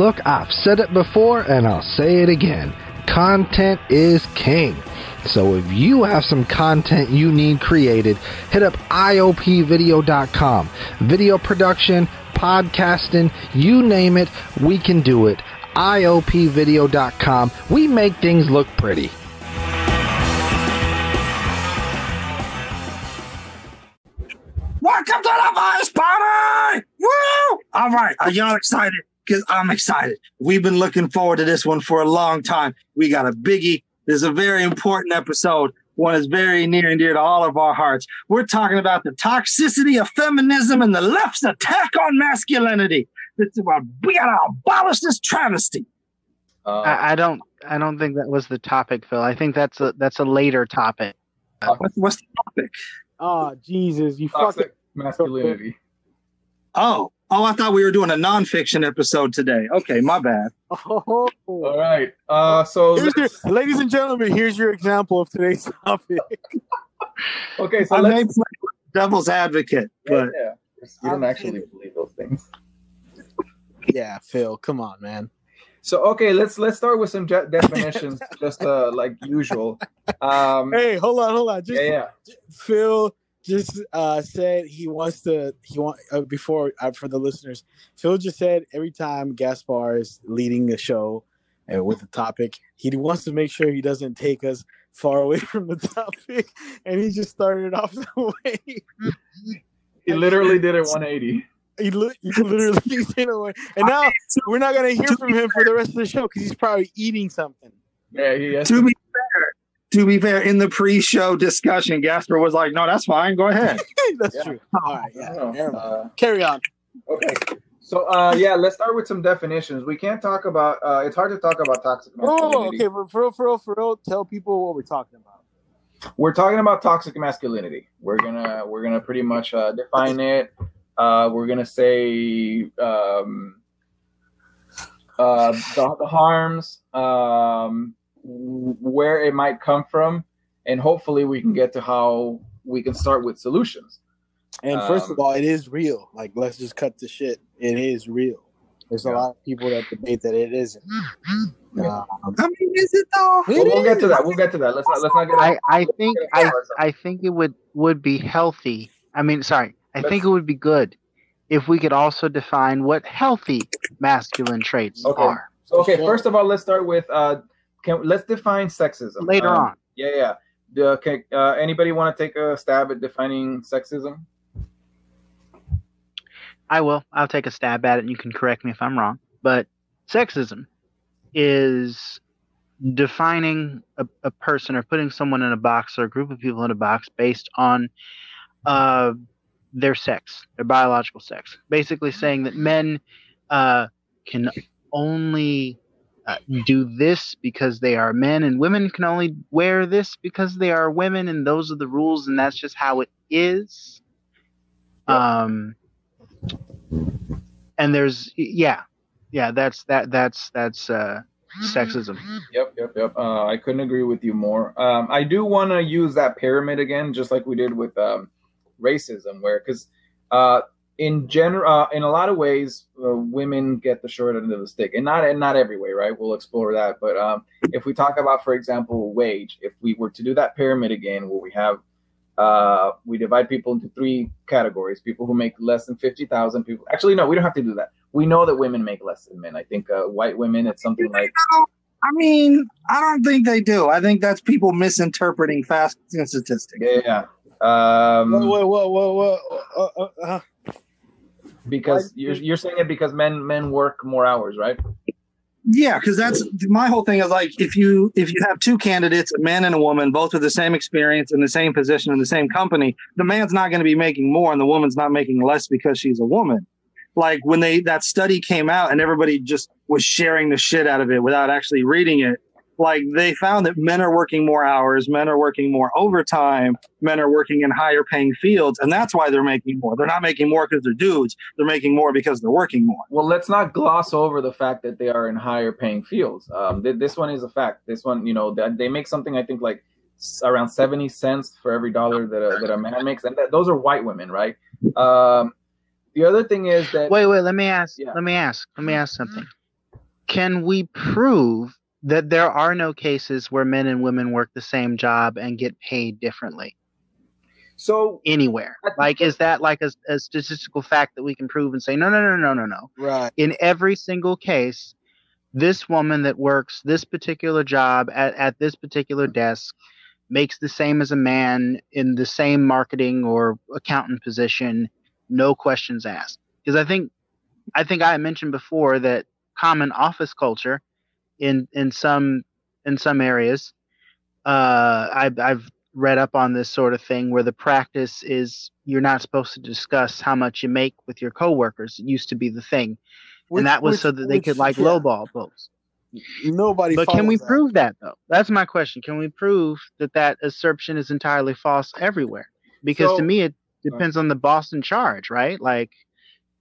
look, I've said it before and I'll say it again. Content is king. So if you have some content you need created, hit up iopvideo.com. Video production, podcasting, you name it, we can do it. iopvideo.com. We make things look pretty. Welcome to the voice party! Woo! All right, are y'all excited? Because I'm excited. We've been looking forward to this one for a long time. We got a biggie. This is a very important episode. One is very near and dear to all of our hearts. We're talking about the toxicity of feminism and the left's attack on masculinity. This is about we gotta abolish this travesty. Uh, I, I don't. I don't think that was the topic, Phil. I think that's a that's a later topic. What's, what's the topic? Oh Jesus, you fucking masculinity. Oh, oh, I thought we were doing a nonfiction episode today. Okay, my bad. oh. All right. Uh, so Here's your, ladies and gentlemen, here's your example of today's topic. okay, so I may let's. play devil's advocate, Yeah, but yeah. You don't actually believe those things. yeah, Phil, come on, man. So okay, let's let's start with some je- definitions, just uh, like usual. Um, Hey, hold on, hold on. Just yeah, yeah. Phil just uh, said he wants to. He want uh, before uh, for the listeners. Phil just said every time Gaspar is leading the show uh, with a topic, he wants to make sure he doesn't take us far away from the topic, and he just started off the way. He literally did it 180. He, li- he literally did away, and now we're not gonna hear from him for the rest of the show because he's probably eating something. Yeah, he has to be fair, to be fair, in the pre-show discussion, Gasper was like, "No, that's fine. Go ahead." That's Yeah. true. All right, yeah. Oh, never mind. uh, Carry on. okay. So uh, yeah, let's start with some definitions. We can't talk about. Uh, it's hard to talk about toxic Oh, masculinity. okay. For, for real, for real, for real. Tell people what we're talking about. We're talking about toxic masculinity. We're gonna we're gonna pretty much uh, define it. Uh, we're gonna say um, uh, the, the harms, um, w- where it might come from, and hopefully we can get to how we can start with solutions. And first of Um, all, it is real. Like, let's just cut the shit. It is real. There's a lot of people that debate that it isn't. Yeah. Um, I mean, is it though? But we'll get to that. We'll get to that. Let's not let's not get. I, I think I, ahead of ourselves. I think it would would be healthy. I mean, sorry, I think it would be good if we could also define what healthy masculine traits Okay. are So, okay, Sure. first of all, let's start with uh, can let's define sexism later Um, on. Yeah, yeah. The, okay, uh, anybody want to take a stab at defining sexism? I will. I'll take a stab at it, and you can correct me if I'm wrong. But sexism is defining a, a person or putting someone in a box or a group of people in a box based on uh, their sex, their biological sex. Basically, saying that men uh, can only uh, do this because they are men, and women can only wear this because they are women, and those are the rules, and that's just how it is. Um, and there's yeah, yeah, that's that that's that's uh, sexism. Yep, yep, yep. Uh, I couldn't agree with you more. Um, I do want to use that pyramid again, just like we did with um, racism, where because uh, in general, uh, in a lot of ways, uh, women get the short end of the stick, and not and not every way, right? We'll explore that. But um, if we talk about, for example, wage, if we were to do that pyramid again, where we have uh, we divide people into three categories: people who make less than fifty thousand. People, actually, no, we don't have to do that. We know that women make less than men. I think uh, white women, it's something like I mean, I don't think they do. I think that's people misinterpreting facts and statistics. Yeah, yeah. Um, whoa, whoa, whoa, whoa, whoa. Uh, uh, uh, because you're you're saying it because men men work more hours, right? Yeah, because that's my whole thing is like if you if you have two candidates, a man and a woman, both with the same experience in the same position in the same company, the man's not going to be making more and the woman's not making less because she's a woman. Like when they that study came out and everybody just was sharing the shit out of it without actually reading it. Like they found that men are working more hours, men are working more overtime, men are working in higher paying fields, and that's why they're making more. They're not making more because they're dudes. They're making more because they're working more. Well, let's not gloss over the fact that they are in higher paying fields. Um, th- this one is a fact. This one, you know, that they make something I think like around seventy cents for every dollar that a, that a man makes, and that, those are white women, right? Um, the other thing is that Wait, wait. Let me ask. Yeah. Let me ask. Let me ask something. can we prove that there are no cases where men and women work the same job and get paid differently So anywhere? Like, is that like a, a statistical fact that we can prove and say, no, no, no, no, no, no? Right. In every single case, this woman that works this particular job at, at this particular desk makes the same as a man in the same marketing or accountant position, no questions asked. Because I think I think I mentioned before that common office culture in in some in some areas, uh, I've I've read up on this sort of thing where the practice is you're not supposed to discuss how much you make with your coworkers. It used to be the thing, Which- and that was which- so that they which- could like yeah, lowball folks. Nobody. But can we that. prove that though? That's my question. Can we prove that that assertion is entirely false everywhere? Because So- to me, it depends on the boss in charge, right? Like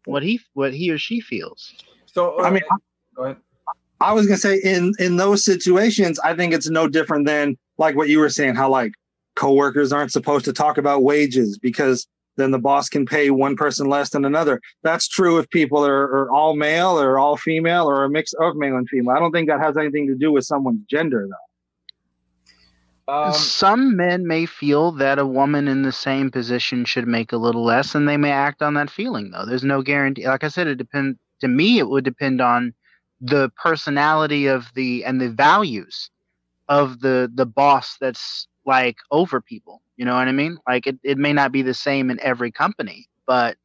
what he what he or she feels. so I mean, go ahead. I was gonna say in in those situations, I think it's no different than like what you were saying, how like coworkers aren't supposed to talk about wages because then the boss can pay one person less than another. That's true if people are, are all male or all female or a mix of male and female. I don't think that has anything to do with someone's gender though. Um, Some men may feel that a woman in the same position should make a little less, and they may act on that feeling. Though there's no guarantee. Like I said, it depend. To me, it would depend on the personality of the and the values of the the boss that's like over people. You know what I mean? Like it, it may not be the same in every company, but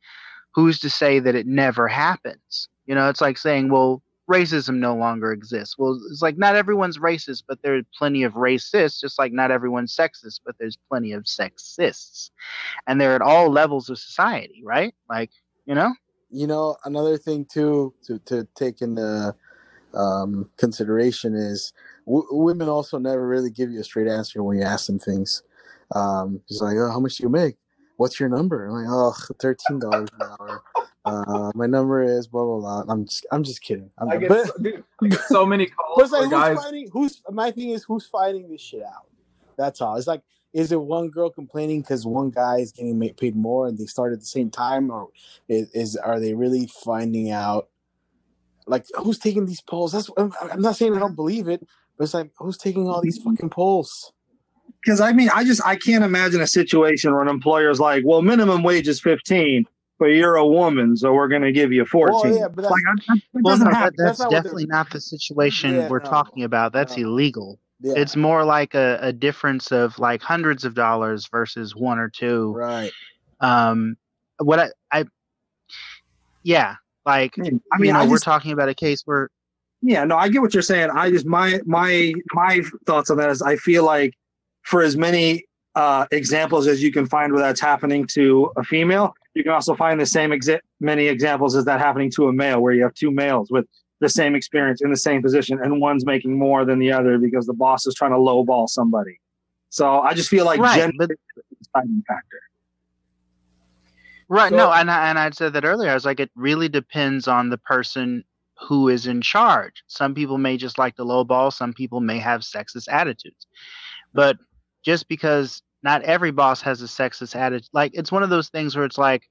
who's to say that it never happens? You know, it's like saying, well, racism no longer exists. Well, it's like not everyone's racist, but there's plenty of racists, just like not everyone's sexist, but there's plenty of sexists. And they're at all levels of society, right? Like, you know? you know another thing too to to take into um, consideration is w- women also never really give you a straight answer when you ask them things. Um, she's like, "Oh, how much do you make? What's your number?" I'm like, "Oh, thirteen dollars an hour." Uh, my number is blah blah blah. I'm just, I'm just kidding. I'm, I get, but, so, dude, I get so many calls it's like, for guys. who's fighting? Who's my thing is who's fighting this shit out? That's all. It's like, is it one girl complaining because one guy is getting paid more and they start at the same time, or is, is are they really finding out? Like, who's taking these polls? That's I'm, I'm not saying I don't believe it, but it's like, who's taking all these fucking polls? Because I mean, I just I can't imagine a situation where an employer's like, well, minimum wage is fifteen, but you're a woman, so we're gonna give you fourteen. Well, yeah, but that's, like, I- it Well, no, that, that's, That's not definitely not the situation Yeah, we're no. talking about. That's No. illegal. yeah, It's more like a, a difference of like hundreds of dollars versus one or two. right. Um, what I, I yeah, like I mean, you know, I we're talking about a case where yeah, no, I get what you're saying. I just my my my thoughts on that is I feel like for as many uh, examples as you can find where that's happening to a female, you can also find the same exa- many examples as that happening to a male, where you have two males with the same experience in the same position, and one's making more than the other because the boss is trying to lowball somebody. So I just feel like right, gender but is a deciding factor. Right. So- no, and I, and I said that earlier. I was like, it really depends on the person who is in charge. Some people may just like to lowball. Some people may have sexist attitudes. But just because not every boss has a sexist attitude, like it's one of those things where it's like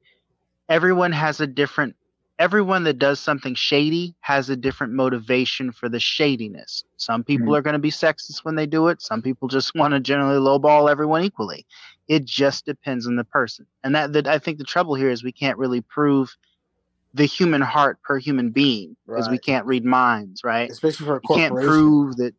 everyone has a different. Everyone that does something shady has a different motivation for the shadiness. Some people mm-hmm. are going to be sexist when they do it. Some people just want to generally lowball everyone equally it just depends on the person. And that, that i think the trouble here is we can't really prove the human heart per human being because we can't read minds right? Especially for a you can't prove that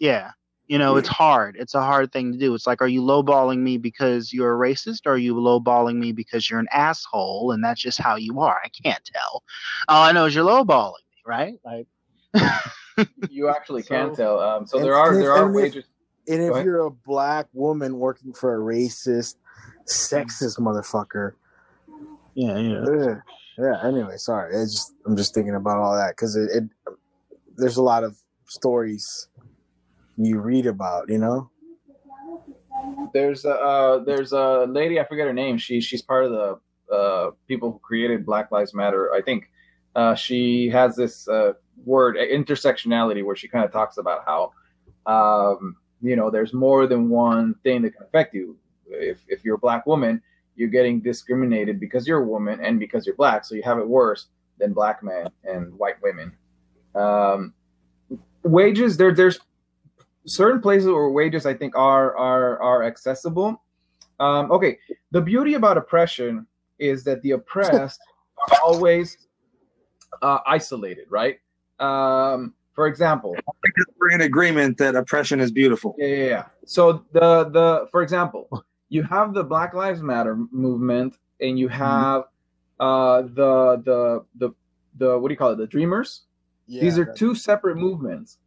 yeah you know it's hard. It's a hard thing to do. It's like are you lowballing me because you're a racist or are you lowballing me because you're an asshole and that's just how you are? I can't tell. All i know is you're lowballing me right? Like You actually can So- tell. Um, so there are there are and if- wages. And if you're a black woman working for a racist, sexist motherfucker, yeah yeah ugh. yeah. Anyway, sorry. It's just I'm just thinking about all that because it, it there's a lot of stories you read about, you know. There's a uh, there's a lady I forget her name. She she's part of the uh, people who created Black Lives Matter. I think uh, she has this uh, word intersectionality where she kind of talks about how um, you know there's more than one thing that can affect you. If if you're a black woman, you're getting discriminated because you're a woman and because you're black, so you have it worse than black men and white women. Um, wages there there's certain places where wages I think are are are accessible. Um, okay, the beauty about oppression is that the oppressed are always uh, isolated, right? Um, for example, we're in agreement that oppression is beautiful. yeah, yeah, yeah. So the the for example, you have the Black Lives Matter movement, and you have uh, the the the the what do you call it? The Dreamers. Yeah, These are two separate movements.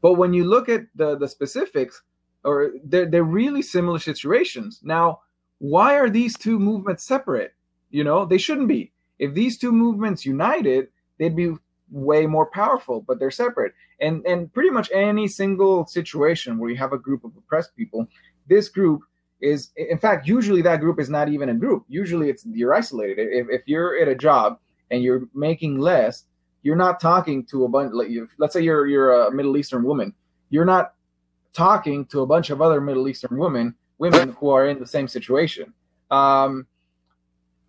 But when you look at the the specifics, or they're they're really similar situations. Now, why are these two movements separate? You know, they shouldn't be. If these two movements united, they'd be way more powerful, but they're separate. And and pretty much any single situation where you have a group of oppressed people, this group is in fact usually that group is not even a group. Usually it's you're isolated. If if you're at a job and you're making less, you're not talking to a bunch let's say you're you're a Middle Eastern woman. You're not talking to a bunch of other Middle Eastern women women who are in the same situation. Um,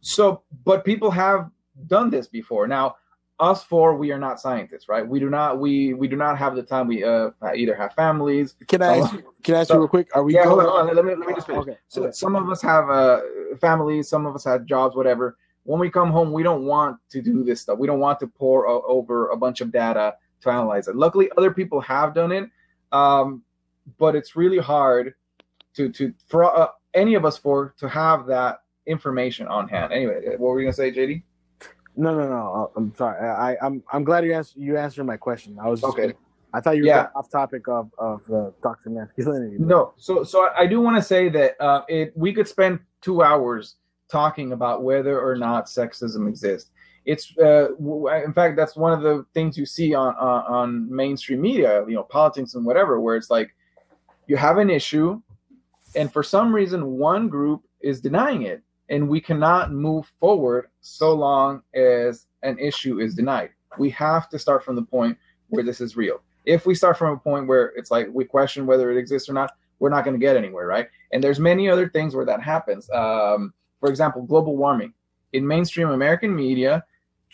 so, but people have done this before. Now, us four, we are not scientists, right? We do not we we do not have the time. We uh, either have families. Can I ask, can I ask So- you real quick? Are we Yeah, hold going? on, hold on. Let me let me just finish. Okay. So okay. some of us have uh, families, some of us have jobs, whatever. When we come home, we don't want to do this stuff. We don't want to pour over a bunch of data to analyze it. Luckily, other people have done it, um, but it's really hard to to for uh, any of us four to have that information on hand. Anyway, what were you gonna say, JD? No, no, no. uh, I'm sorry. I, I'm I'm glad you answered you answered my question. I was just, Okay. I thought you were Yeah. off topic of of uh, toxic masculinity. but- No, so so I, I do want to say that uh, it we could spend two hours talking about whether or not sexism exists. It's uh, w- in fact that's one of the things you see on, on on mainstream media, you know, politics and whatever, where it's like you have an issue, and for some reason one group is denying it, and we cannot move forward so long as an issue is denied. We have to start from the point where this is real. If we start from a point where it's like we question whether it exists or not, we're not going to get anywhere, right? And there's many other things where that happens. Um, for example, global warming in mainstream American media,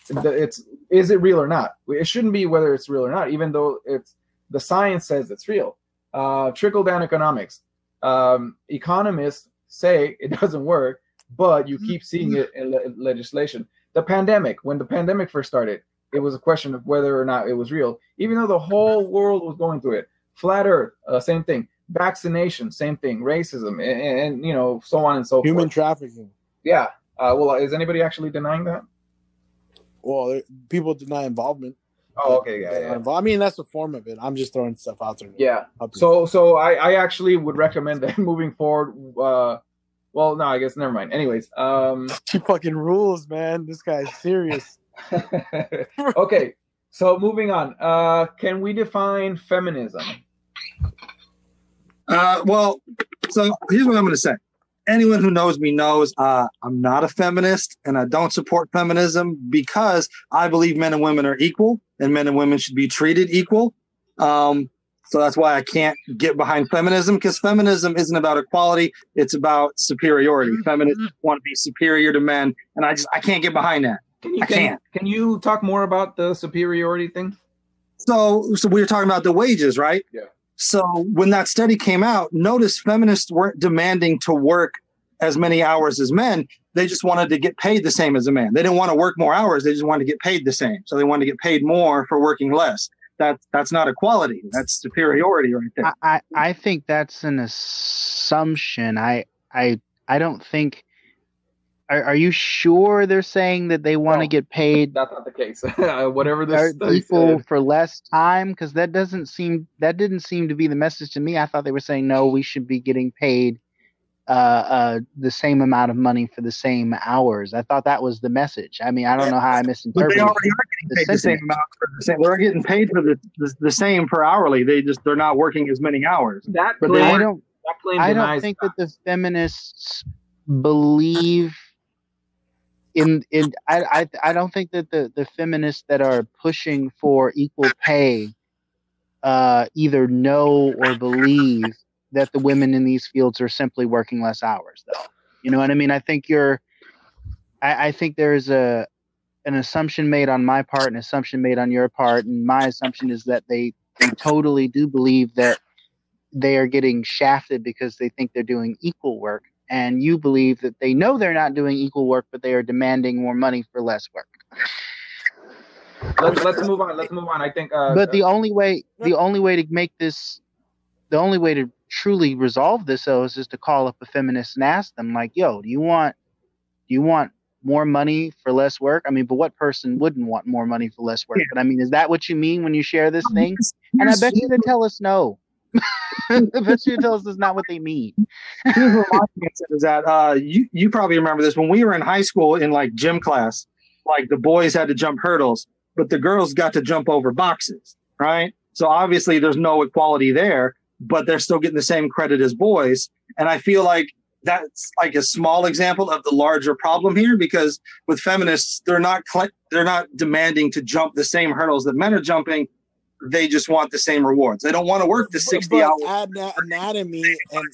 it's is it real or not? It shouldn't be whether it's real or not, even though it's the science says it's real. Uh, trickle down economics. Um, economists say it doesn't work, but you keep seeing it in le- legislation. The pandemic, when the pandemic first started, it was a question of whether or not it was real, even though the whole world was going through it. Flat Earth, uh, same thing. Vaccination, same thing. Racism, and, and, you know, so on and so Human forth. Human trafficking. yeah. Uh, well, is anybody actually denying that? Well, there- people deny involvement. Oh, okay, yeah, yeah. involved. I mean, that's a form of it. I'm just throwing stuff out there. Yeah. Up So, so I, I actually would recommend that moving forward. Uh, well, no, I guess never mind. Anyways, um, she fucking rules, man. This guy's serious. okay. So moving on. Uh, can we define feminism? Uh, well, so here's what I'm going to say. Anyone who knows me knows uh, I'm not a feminist and I don't support feminism because I believe men and women are equal and men and women should be treated equal. Um, so that's why I can't get behind feminism because feminism isn't about equality; it's about superiority. Mm-hmm. Feminists want to be superior to men, and I just I can't get behind that. Can you I can, can't. can you talk more about the superiority thing? So, so we were talking about the wages, right? Yeah. So when that study came out, notice feminists weren't demanding to work as many hours as men. They just wanted to get paid the same as a man. They didn't want to work more hours. They just wanted to get paid the same. So they wanted to get paid more for working less. That that's not equality. That's superiority right there. I, I, I think that's an assumption. I I I don't think. Are, are you sure they're saying that they want to No. get paid That's not the case. Uh, whatever are this study equal said. for less time? Because that doesn't seem that didn't seem to be the message to me. I thought they were saying no, we should be getting paid uh, uh, the same amount of money for the same hours. I thought that was the message. I mean, I don't know how I misinterpreted. But misinterpreted. they already are getting the paid the same amount for the same. They're getting paid for the, the the same per hourly. They just they're not working as many hours. That But claim, I don't. that claim I don't denies think that the feminists believe in in. I I, I don't think that the the feminists that are pushing for equal pay uh, either know or believe that the women in these fields are simply working less hours. Though, you know what I mean. I think you're. I, I think there's a an assumption made on my part, an assumption made on your part, and my assumption is that they they totally do believe that they are getting shafted because they think they're doing equal work, and you believe that they know they're not doing equal work, but they are demanding more money for less work. Let's let's move on. Let's move on. I think. Uh, but the only way, the only way to make this, the only way to truly resolve this though is just to call up a feminist and ask them, like, "Yo, do you want, do you want more money for less work? I mean, but what person wouldn't want more money for less work? Yeah. But I mean, is that what you mean when you share this thing? And I bet you they tell us no. I bet you tell us that's not what they mean. is that uh, you you probably remember this when we were in high school in like gym class, like the boys had to jump hurdles, but the girls got to jump over boxes, right? So obviously there's no equality there, but they're still getting the same credit as boys. And I feel like that's like a small example of the larger problem here because with feminists they're not they're not demanding to jump the same hurdles that men are jumping. They just want the same rewards. They don't want to work the 60 but hours anatomy and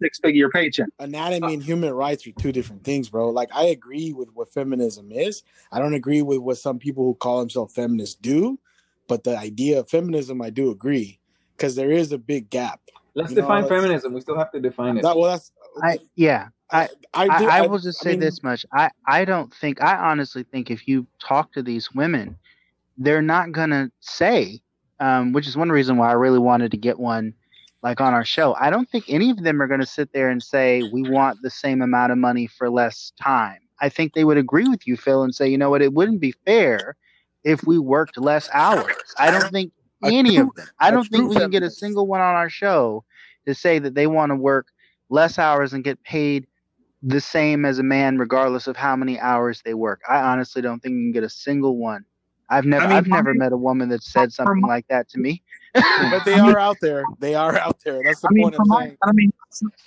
six figure paycheck. Anatomy and human rights are two different things bro. Like i agree with what feminism is. I don't agree with what some people who call themselves feminists do but the idea of feminism i do agree because there is a big gap Let's you define know, feminism. We still have to define it. That, well, that's I yeah. I I, I, I, I will just say mean, this much. I I don't think I honestly think if you talk to these women, they're not gonna say, um, which is one reason why I really wanted to get one like on our show. I don't think any of them are gonna sit there and say we want the same amount of money for less time. I think they would agree with you, Phil, and say, you know what, it wouldn't be fair if we worked less hours. I don't think any of them. I don't think we can get a single one on our show to say that they want to work less hours and get paid the same as a man, regardless of how many hours they work. I honestly don't think we can get a single one. I've never, I mean, I've never met a woman that said something like that to me. but they are out there. They are out there. That's the I mean, point I'm saying. I mean,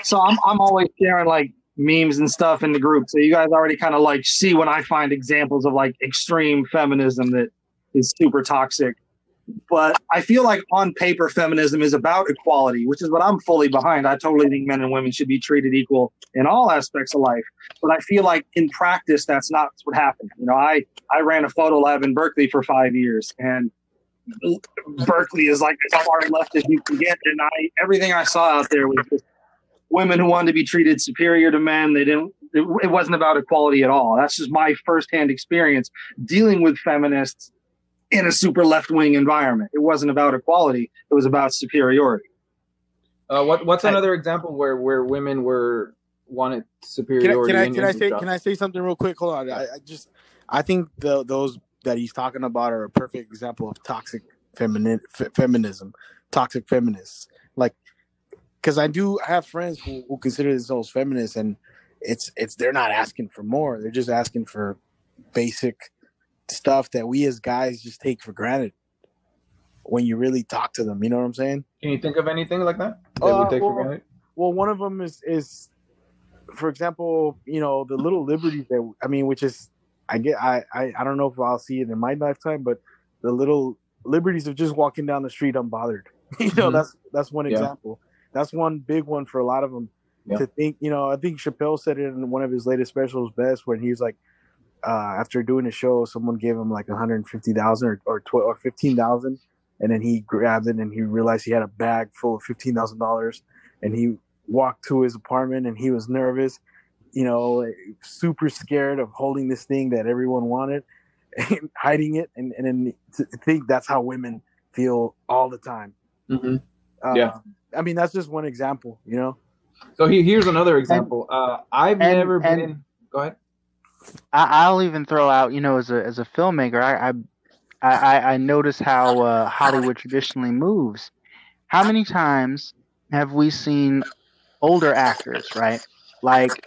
so I'm, I'm always sharing like memes and stuff in the group. So you guys already kind of like see when I find examples of like extreme feminism that is super toxic. But I feel like on paper, feminism is about equality, which is what I'm fully behind. I totally think men and women should be treated equal in all aspects of life. But I feel like in practice, that's not what happened. You know, I, I ran a photo lab in Berkeley for five years and Berkeley is like as far left as you can get. And I, everything I saw out there was just women who wanted to be treated superior to men. They didn't, it, it wasn't about equality at all. That's just my firsthand experience dealing with feminists in a super left wing environment. It wasn't about equality; it was about superiority. Uh, what What's another I, example where where women were wanted superiority? Can I, can I, can I say can I say something real quick? Hold on. I, I just I think the, those that he's talking about are a perfect example of toxic feminine f- feminism, toxic feminists. Like, because I do have friends who, who consider themselves feminists, and it's it's they're not asking for more; they're just asking for basic stuff that we as guys just take for granted when you really talk to them. You know what I'm saying? Can you think of anything like that that uh, we take well, for granted? Well, one of them is is, for example, you know, the little liberties that I mean, which is I get I I, I don't know if I'll see it in my lifetime, but the little liberties of just walking down the street unbothered. you know, mm-hmm. that's that's one example. Yeah. That's one big one for a lot of them. Yeah. To think, you know, I think Chappelle said it in one of his latest specials best when he was like, uh, after doing a show, someone gave him like 150,000 or or, 12, or 15,000, and then he grabbed it and he realized he had a bag full of fifteen thousand dollars, and he walked to his apartment and he was nervous, you know, super scared of holding this thing that everyone wanted, and hiding it, and and then to think that's how women feel all the time. Mm-hmm. Uh, yeah, I mean that's just one example, you know. So he, here's another example. And, uh, I've and, never and, been. Go ahead. I, will even throw out, you know, as a as a filmmaker, I I I, I notice how uh, Hollywood traditionally moves. How many times have we seen older actors, right? Like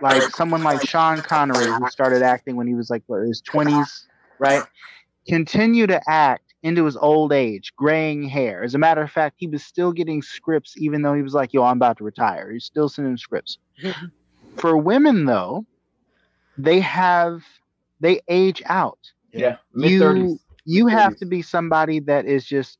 like someone like Sean Connery, who started acting when he was like what, his twenties, right? Continue to act into his old age, graying hair. As a matter of fact, he was still getting scripts even though he was like, "Yo, I'm about to retire." He's still sending scripts. For women, though, they have they age out. Yeah, you you have to be somebody that is just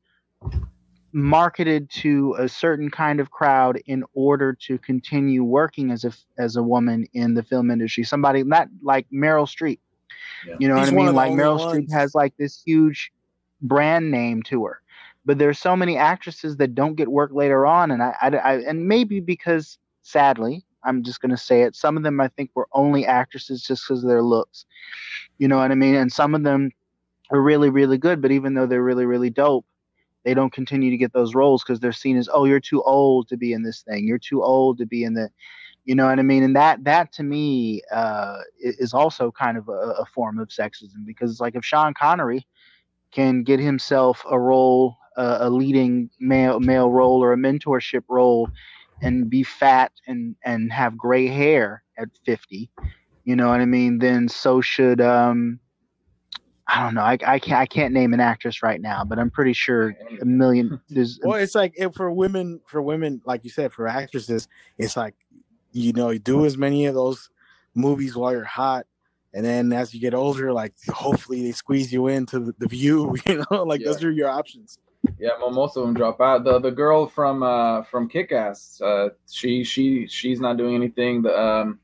marketed to a certain kind of crowd in order to continue working as a as a woman in the film industry. Somebody not like Meryl Streep. Yeah. You know He's what I mean? Like Meryl ones. Streep has like this huge brand name to her, but there's so many actresses that don't get work later on, and I, I, I and maybe because sadly, I'm just gonna say it. Some of them I think were only actresses just because of their looks. You know what I mean? And some of them are really, really good, but even though they're really, really dope, they don't continue to get those roles because they're seen as, oh, you're too old to be in this thing. You're too old to be in the, you know what I mean? And that, that to me, uh, is also kind of a, a form of sexism because it's like if Sean Connery can get himself a role, uh, a leading male male role or a mentorship role, and be fat and and have gray hair at 50, you know what I mean? Then so should um. I don't know. I, I can't I can't name an actress right now, but I'm pretty sure a million. There's Well, it's like if for women, for women, like you said, for actresses, it's like you know, you do as many of those movies while you're hot, and then as you get older, like hopefully they squeeze you into the, the view. You know, like those are your options. Yeah, well, most of them drop out. The the girl from uh from Kick Ass, uh, she she she's not doing anything. The um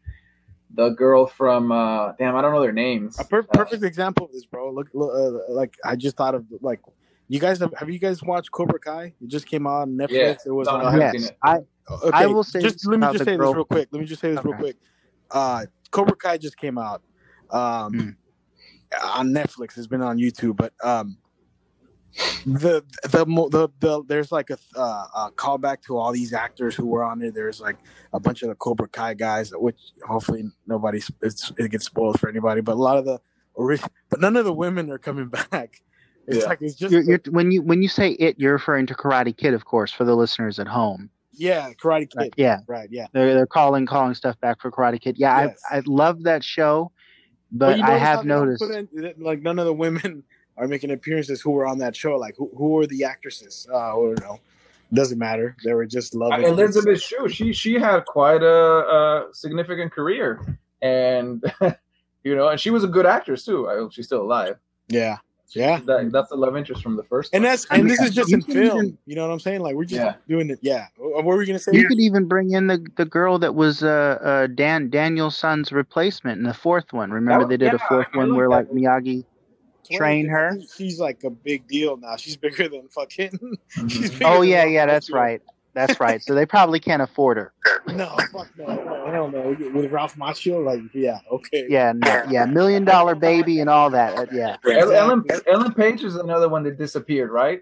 the girl from uh damn, I don't know their names. A per- Uh, perfect example of this, bro. Look, look uh, like I just thought of like you guys have, have you guys watched Cobra Kai? It just came out on Netflix. Yeah. It was No, on I haven't seen yes, it. I Okay, I will say just let me just say girl- this real quick. Let me just say this real quick. Uh, Cobra Kai just came out um, Hmm. on Netflix. It's been on YouTube, but um, the the mo- the, the there's like a, uh, a callback to all these actors who were on it. There's like a bunch of the Cobra Kai guys, which hopefully nobody it's, it gets spoiled for anybody. But a lot of the original, but none of the women are coming back. It's Yeah. like it's just you're, you're, when you when you say it, you're referring to Karate Kid, of course, for the listeners at home. yeah, Karate Kid. Right, yeah, Right, yeah. they're they're calling calling stuff back for Karate Kid. Yeah, Yes. I I love that show, but you I have noticed. in- like none of the women are making appearances who were on that show. Like who who are the actresses? Uh, I don't know. Doesn't matter. They were just Uh, loving. Elizabeth Shue, she she had quite a, a significant career, and you know, and she was a good actress too. I hope she's still alive. Yeah, yeah. That, that's the love interest from the first. And that's and this mean, is just you in film. even- You know what I'm saying? Like we're just Yeah. doing it. Yeah. What were we gonna say? You could even bring in the the girl that was uh, uh Dan Daniel-san's replacement in the fourth one. Remember That- they did a fourth I one where that like Miyagi train her. She's like a big deal now. She's bigger than fucking. Mhm. she's bigger Oh than yeah, yeah, that's Macchio. right. That's right. So they probably can't afford her. No, fuck no, no, hell no. With Ralph Macchio, like yeah, okay. Yeah, no, yeah, million dollar baby and all that. Uh, yeah. El- Ellen Ellen Page is another one that disappeared, right?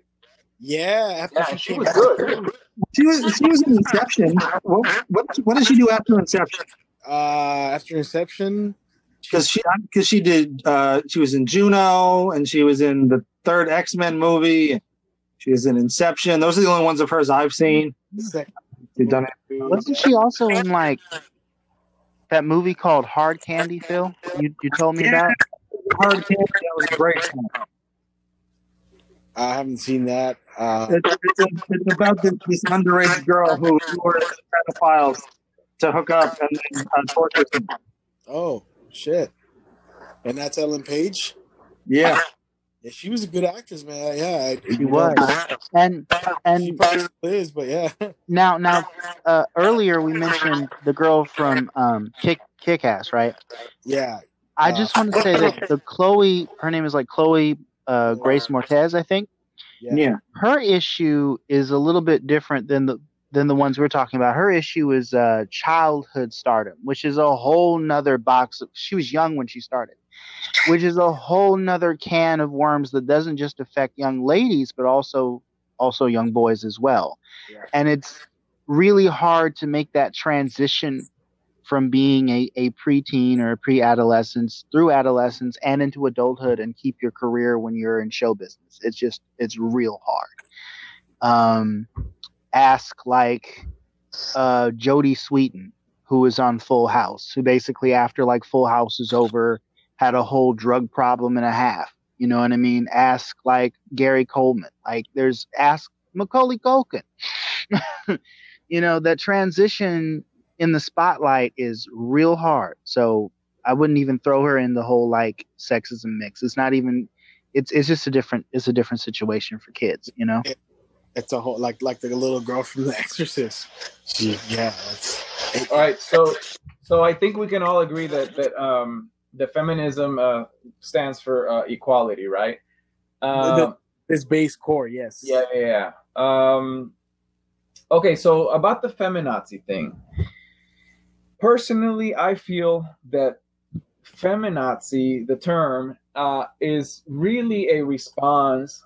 Yeah, after Yeah, she she was good. She was she was in Inception. What what, what did she do after Inception? Uh, after Inception, Because she because she did uh, she was in Juno and she was in the third X Men movie. She was in Inception. Those are the only ones of hers I've seen. second, She's done it. Wasn't she also in like that movie called Hard Candy, Phil? You you told me Yeah. about? Hard Candy. That was a great. Film. I haven't seen that. Uh, It's, it's, it's about this, this underage girl who lures pedophiles to hook up and then uh, tortures them. oh shit, and that's Ellen Page. Yeah, Yeah, she was a good actress, man. Yeah, I, She you know, was. And She and probably still is, but yeah. now now uh, earlier we mentioned the girl from um Kick Kick Ass, right? Yeah, I just want to say that the Chloe, her name is like Chloe uh, Grace Moretz, I think. yeah, yeah. Her issue is a little bit different than the than the ones we're talking about. Her issue is uh, childhood stardom, which is a whole nother box. Of, she was young when she started, which is a whole nother can of worms that doesn't just affect young ladies, but also also young boys as well. Yeah. And it's really hard to make that transition from being a, a preteen or a pre-adolescence through adolescence and into adulthood and keep your career when you're in show business. It's just it's real hard. Um, ask like uh, Jodie Sweetin, who was on Full House, who basically after like Full House is over had a whole drug problem and a half. You know what I mean? Ask like Gary Coleman. Like there's ask Macaulay Culkin. you know that transition in the spotlight is real hard. So I wouldn't even throw her in the whole like sexism mix. It's not even. It's it's just a different it's a different situation for kids. You know. It's a whole like like the little girl from The Exorcist. She, yeah, it's, All right, so so I think we can all agree that that um the feminism uh, stands for uh, equality, right? Um, This base core, yes. yeah, yeah, yeah. Um, okay, so about the feminazi thing. Personally, I feel that feminazi, the term, uh, is really a response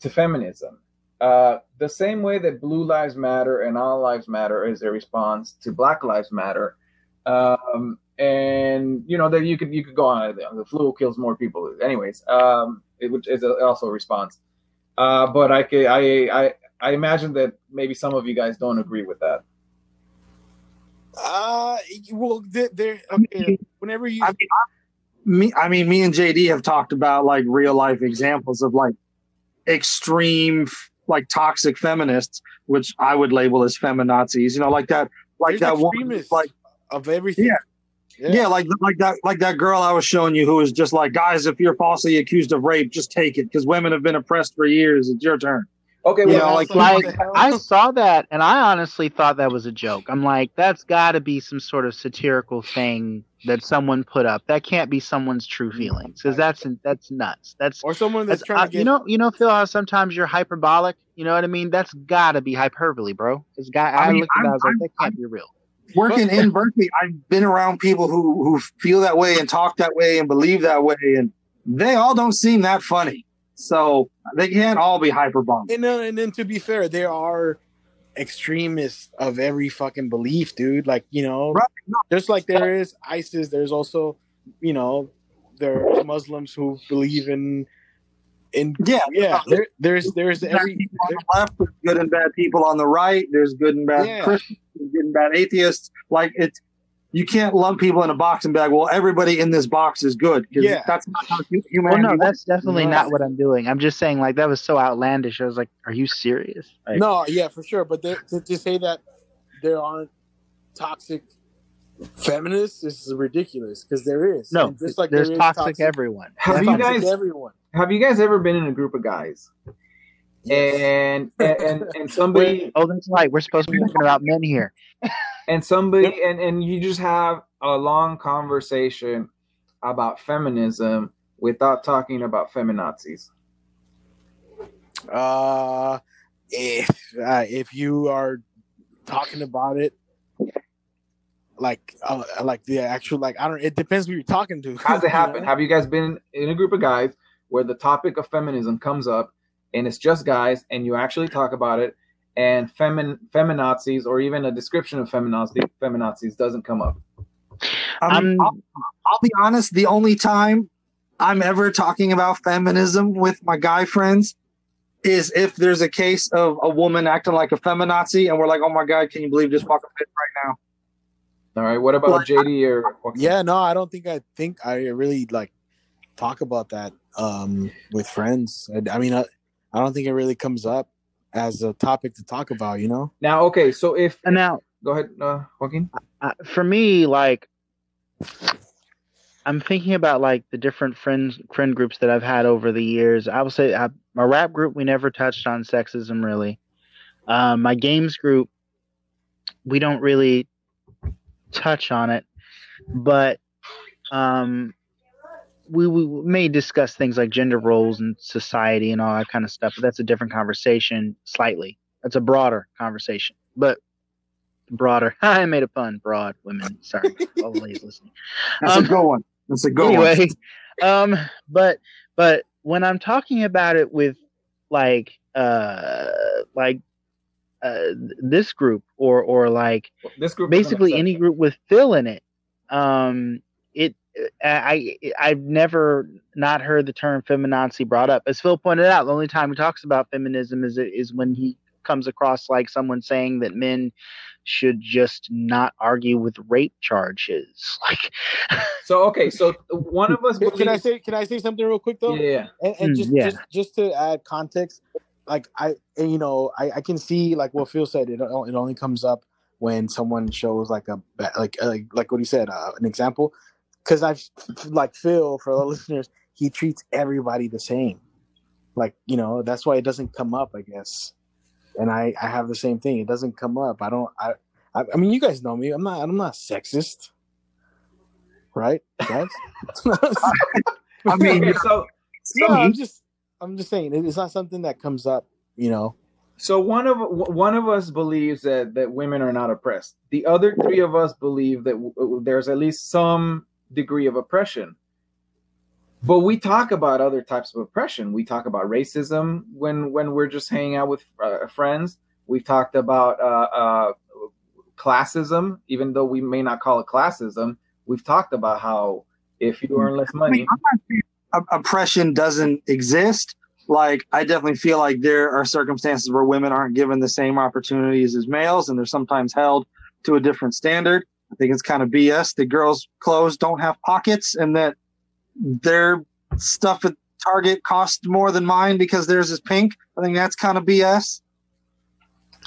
to feminism. Uh, the same way that Blue Lives Matter and All Lives Matter is a response to Black Lives Matter. Um, and you know that you could you could go on. The flu kills more people, anyways. Um, it which is also a response. Uh, but I, ca- I I I imagine that maybe some of you guys don't agree with that. Uh, well, there, there okay, whenever you, I mean, me, I mean, me and JD have talked about like real life examples of like extreme, like toxic feminists, which I would label as feminazis. You know, like that, like there's that woman, like of everything. Yeah. yeah. like like that, like that girl I was showing you, who was just like, guys, if you're falsely accused of rape, just take it because women have been oppressed for years. It's your turn. Okay, You know, like, like- like I saw that and I honestly thought that was a joke. I'm like, that's got to be some sort of satirical thing that someone put up. That can't be someone's true feelings because that's that's nuts. That's Or someone that's that's trying uh, to get you know you know Phil how sometimes you're hyperbolic. You know what I mean? That's got to be hyperbole, bro. It's got. I, I mean, looked at that. I was like, I'm- that can't be real. Working in Berkeley, I've been around people who who feel that way and talk that way and believe that way, and they all don't seem that funny. So they can't all be hyperbolic. And then, and then to be fair, there are extremists of every fucking belief, dude. Like you know, Right. Just like there is ISIS, there's also you know there are Muslims who believe in in Yeah, yeah. There, there's there's every people on the left, there's good and bad people on the right. There's good and bad Yeah. Christians, good and bad atheists. Like it's you can't lump people in a box and bag. Well, everybody in this box is good Yeah. that's not how hu- Well, no, works. that's definitely No. not what I'm doing. I'm just saying like that was so outlandish. I was like, are you serious? Like, no, yeah, for sure. But there, to, to say that there aren't toxic feminists is ridiculous because there is. no, And just like there's there is toxic, everyone. have there's you toxic guys everyone. have you guys ever been in a group of guys and and and, and somebody Oh, that's right. We're supposed to be talking about men here. and somebody and and you just have a long conversation about feminism without talking about feminazis. Uh, if uh, if you are talking about it, like uh, like the actual like I don't. It depends who you're talking to. How's it happen? Have you guys been in a group of guys where the topic of feminism comes up and it's just guys and you actually talk about it and femin feminazis or even a description of feminazi feminazis doesn't come up? I mean, I'm- I'll, I'll be honest. The only time I'm ever talking about feminism with my guy friends is if there's a case of a woman acting like a feminazi, and we're like, "Oh my god, can you believe this fucking bitch right now?" All right. What about Like, JD or Yeah, no, I don't think I think I really like talk about that um with friends. I, I mean, I, I don't think it really comes up as a topic to talk about. You know? Now, okay, so if And now, go ahead, uh, Joaquin. uh, for me, like, I'm thinking about like the different friends friend groups that I've had over the years. I will say, uh, my rap group, we never touched on sexism really. Um, my games group, we don't really touch on it, but um, we, we may discuss things like gender roles and society and all that kind of stuff. But that's a different conversation, slightly. That's a broader conversation, but broader. I made a pun. Broad women. Sorry, all the ladies listening. That's Um, a good one. That's a good one. anyway, um, but but when I'm talking about it with like uh like uh this group or or like This group basically any group with Phil in it, um, it I I- I've never not heard the term feminazi brought up. As Phil pointed out, the only time he talks about feminism is is when he comes across like someone saying that men should just not argue with rape charges. Like, So okay, so one of us Can, can I say? Can I say something real quick though? yeah, yeah. and, and Mm, just, yeah. just just to add context like i and, you know I, I can see like what phil said it, it only comes up when someone shows like a ba- like like, like what he said uh, an example because i've like phil for the listeners he treats everybody the same like you know that's why it doesn't come up i guess and i i have the same thing it doesn't come up i don't i i, I mean you guys know me i'm not i'm not sexist right? Guys? I mean, Okay, so no, I'm just I'm just saying it's not something that comes up, you know. So one of one of us believes that that women are not oppressed. The other three of us believe that w- there's at least some degree of oppression. But we talk about other types of oppression. We talk about racism when when we're just hanging out with uh, friends. We've talked about uh, uh, classism, even though we may not call it classism. We've talked about how if you earn less money, saying op- oppression doesn't exist. Like, I definitely feel like there are circumstances where women aren't given the same opportunities as males, and they're sometimes held to a different standard. I think it's kind of BS that girls' clothes don't have pockets and that their stuff at Target costs more than mine because theirs is pink. I think that's kind of BS.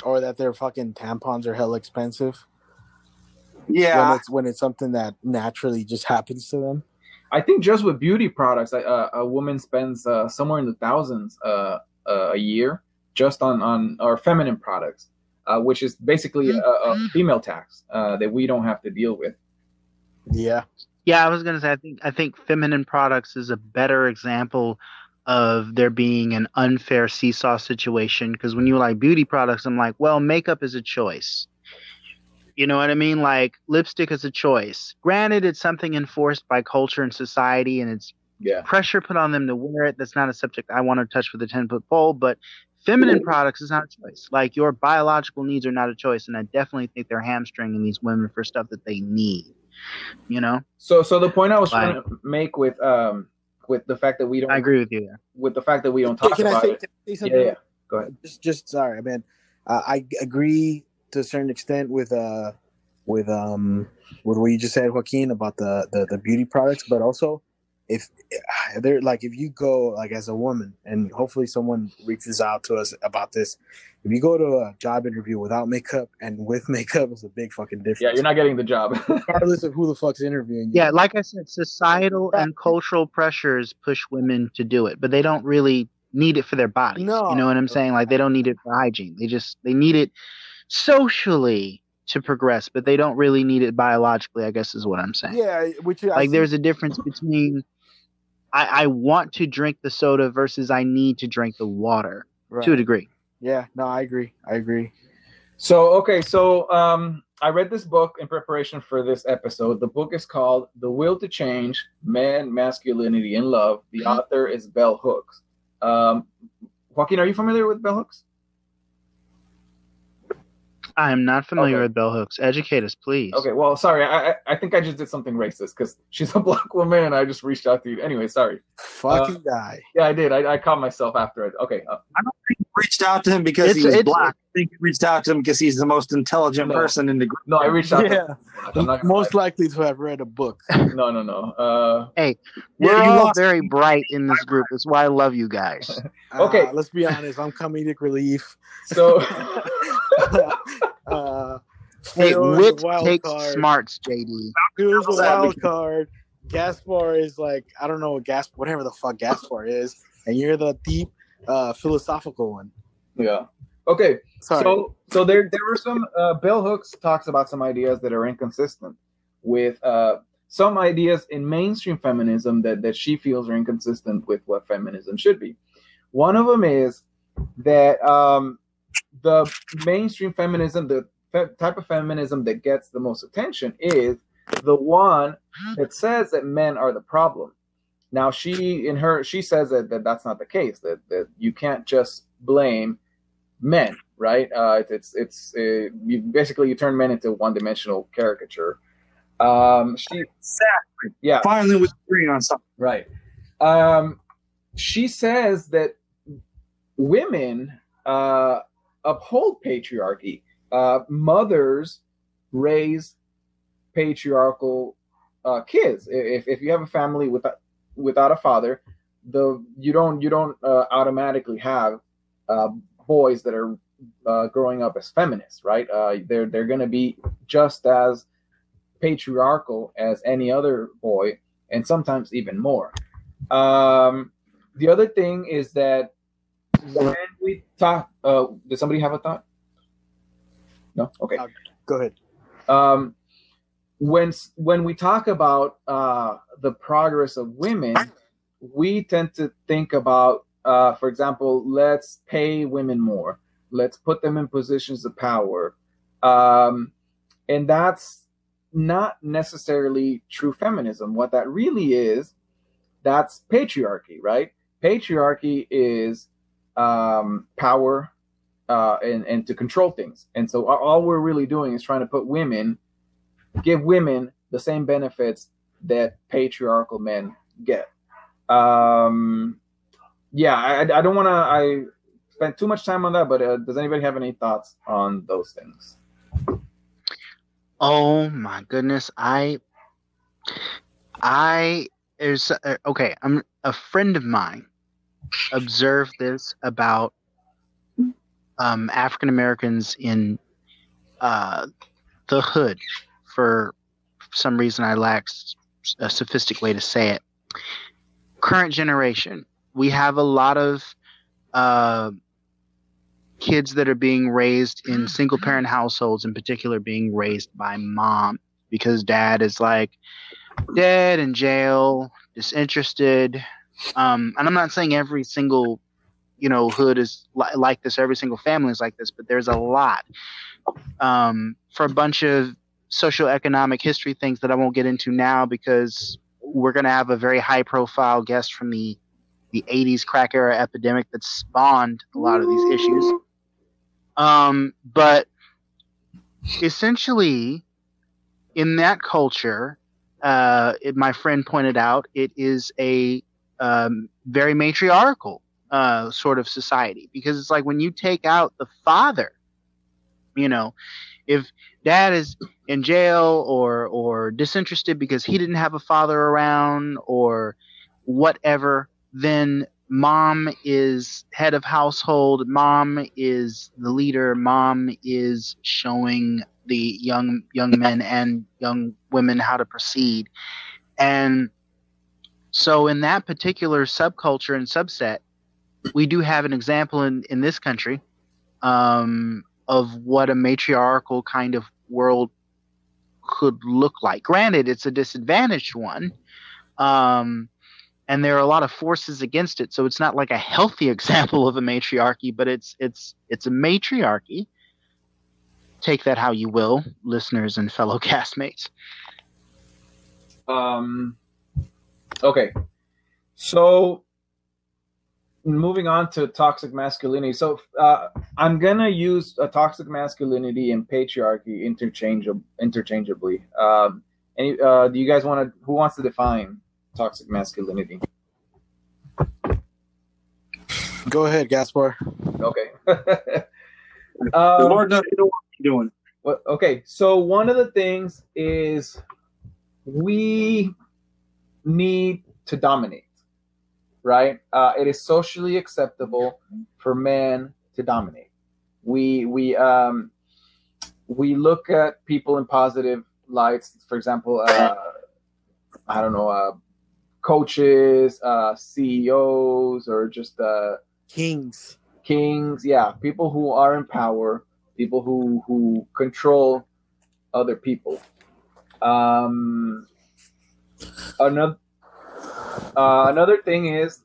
Or that their fucking tampons are hell expensive. Yeah, When Yeah. it's when it's something that naturally just happens to them. I think just with beauty products, uh, a woman spends uh, somewhere in the thousands uh, uh, a year just on on our feminine products, uh, which is basically a, a female tax uh, that we don't have to deal with. Yeah. Yeah, I was gonna say I think I think feminine products is a better example of there being an unfair seesaw situation because when you like beauty products, I'm like, well, makeup is a choice. You know what I mean? Like lipstick is a choice. Granted, it's something enforced by culture and society, and it's Yeah, pressure put on them to wear it. That's not a subject I want to touch with a ten foot pole, but feminine products is not a choice. Like your biological needs are not a choice, and I definitely think they're hamstringing these women for stuff that they need. You know, So so the point I was Like- trying to make with um with the fact that we don't I agree with you there. with the fact that we don't talk can I about say, it. can I say Yeah, yeah. Go ahead. Just, just sorry, man. Uh, I agree to a certain extent with uh with um with what you just said, Joaquin, about the the, the beauty products, but also if they're like if you go like as a woman and hopefully someone reaches out to us about this if you go to a job interview without makeup and with makeup it's a big fucking difference Yeah, you're not getting the job. regardless of who the fuck's interviewing you Yeah, like I said, societal and cultural pressures push women to do it, but they don't really need it for their bodies. No. You know what I'm saying? Like they don't need it for hygiene. They just they need it socially to progress, but they don't really need it biologically, I guess is what I'm saying. yeah which I like see- there's a difference between I, I want to drink the soda versus I need to drink the water right. to a degree. yeah no i agree i agree So okay, so um, I read this book in preparation for this episode. The book is called "The Will to Change: Man, Masculinity, and Love." The author is Bell Hooks. Um, Joaquin, are you familiar with Bell Hooks? I am not familiar Okay. with bell hooks. Educate us, please. Okay, well, sorry, I I, I think I just did something racist because she's a black woman, and I just reached out to you. Anyway, sorry. fucking guy Yeah, I did. I, I caught myself after it. Okay, uh, I don't think you reached out to him because It's- he was it's- black. I think he reached out to him because he's the most intelligent No. person in the group. no, I reached out. yeah To, I'm not gonna most likely to have read a book no, no, no. Uh, We're Yeah, you all lost- very bright in this group. That's why I love you guys. Okay. Uh, let's be honest. I'm comedic relief. so uh, Hey, Phil wit takes card. smarts, JD. Phil's a How's that? wild card. Gaspar is like I don't know what Gas whatever the fuck Gaspar is, and you're the deep uh, philosophical one. yeah. Okay, Sorry. So, so there, there were some. Uh, Bell Hooks talks about some ideas that are inconsistent with uh, some ideas in mainstream feminism that that she feels are inconsistent with what feminism should be. One of them is that um, the mainstream feminism, the fe- type of feminism that gets the most attention, is the one that says that men are the problem. Now, she in her she says that, that that's not the case. That that you can't just blame men, right? Uh, it's it's uh, you basically you turn men into one dimensional caricature. Um, she Exactly. yeah Finally, was agreeing on something. right. Um, she says that women uh, uphold patriarchy. Uh, mothers raise patriarchal uh, kids. If if you have a family without without a father, the you don't you don't uh, automatically have uh, boys that are uh, growing up as feminists, right? Uh, they're they're going to be just as patriarchal as any other boy, and sometimes even more. Um, the other thing is that when we talk, uh, does somebody have a thought? No. Okay. Go ahead. Um, when when we talk about uh, the progress of women, we tend to think about, uh, for example, let's pay women more, let's put them in positions of power, um, and that's not necessarily true feminism. What that really is, that's patriarchy, right? Patriarchy is um, power uh, and and to control things, and so all we're really doing is trying to put women give women the same benefits that patriarchal men get. Um, yeah, I, I don't want to. I spent too much time on that, but uh, does anybody have any thoughts on those things? Oh my goodness, I, I is uh, okay. I'm a friend of mine observed this about um, African Americans in uh, the hood for some reason I lack a sophisticated way to say it. Current generation, we have a lot of uh, kids that are being raised in single parent households, in particular, being raised by mom because dad is like dead in jail, disinterested. Um, and I'm not saying every single, you know, hood is li- like this, every single family is like this, but there's a lot. Um, for a bunch of socioeconomic history things that I won't get into now because we're going to have a very high profile guest from the the 80s crack era epidemic that spawned a lot of these issues. Um, but essentially, in that culture, uh, it, my friend pointed out, it is a um, very matriarchal uh, sort of society because it's like when you take out the father, you know, if dad is in jail or or disinterested because he didn't have a father around or whatever, then mom is head of household, mom is the leader, mom is showing the young young men and young women how to proceed. And so in that particular subculture and subset, we do have an example in, in this country um, of what a matriarchal kind of world could look like. Granted, it's a disadvantaged one. Um, and there are a lot of forces against it, so it's not like a healthy example of a matriarchy, but it's it's it's a matriarchy. Take that how you will, listeners and fellow castmates. Um, okay, so moving on to toxic masculinity. So uh, I'm gonna use a toxic masculinity and patriarchy interchangeable interchangeably. Um, any, uh, do you guys want to? Who wants to define toxic masculinity? Go ahead, Gaspar. Okay. the um, Lord knows you know what you're doing. well, okay. So one of the things is we need to dominate right? Uh, it is socially acceptable for men to dominate. We we um, we look at people in positive lights. For example, uh, I don't know, uh, coaches, uh, CEOs, or just uh, Kings. kings. Yeah, people who are in power, people who who control other people. Um, another uh, another thing is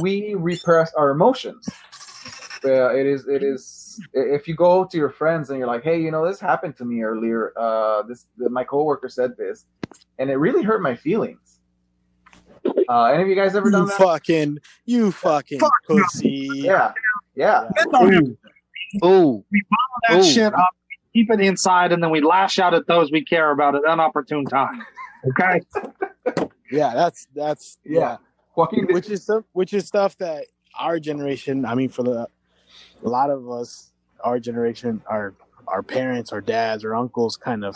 we repress our emotions. Uh, it is it is if you go to your friends and you're like, hey, you know, this happened to me earlier. Uh, this my coworker said this, and it really hurt my feelings. Uh, any of you guys ever You done that? fucking, you fucking Fuck no. pussy. Yeah, yeah. Men don't that Ooh. shit up, keep it inside, and then we lash out at those we care about at unopportune time. Okay. Yeah, that's that's Yeah. Joaquin, did- which is stuff which is stuff that our generation i mean for the a lot of us our generation our our parents our dads or uncles kind of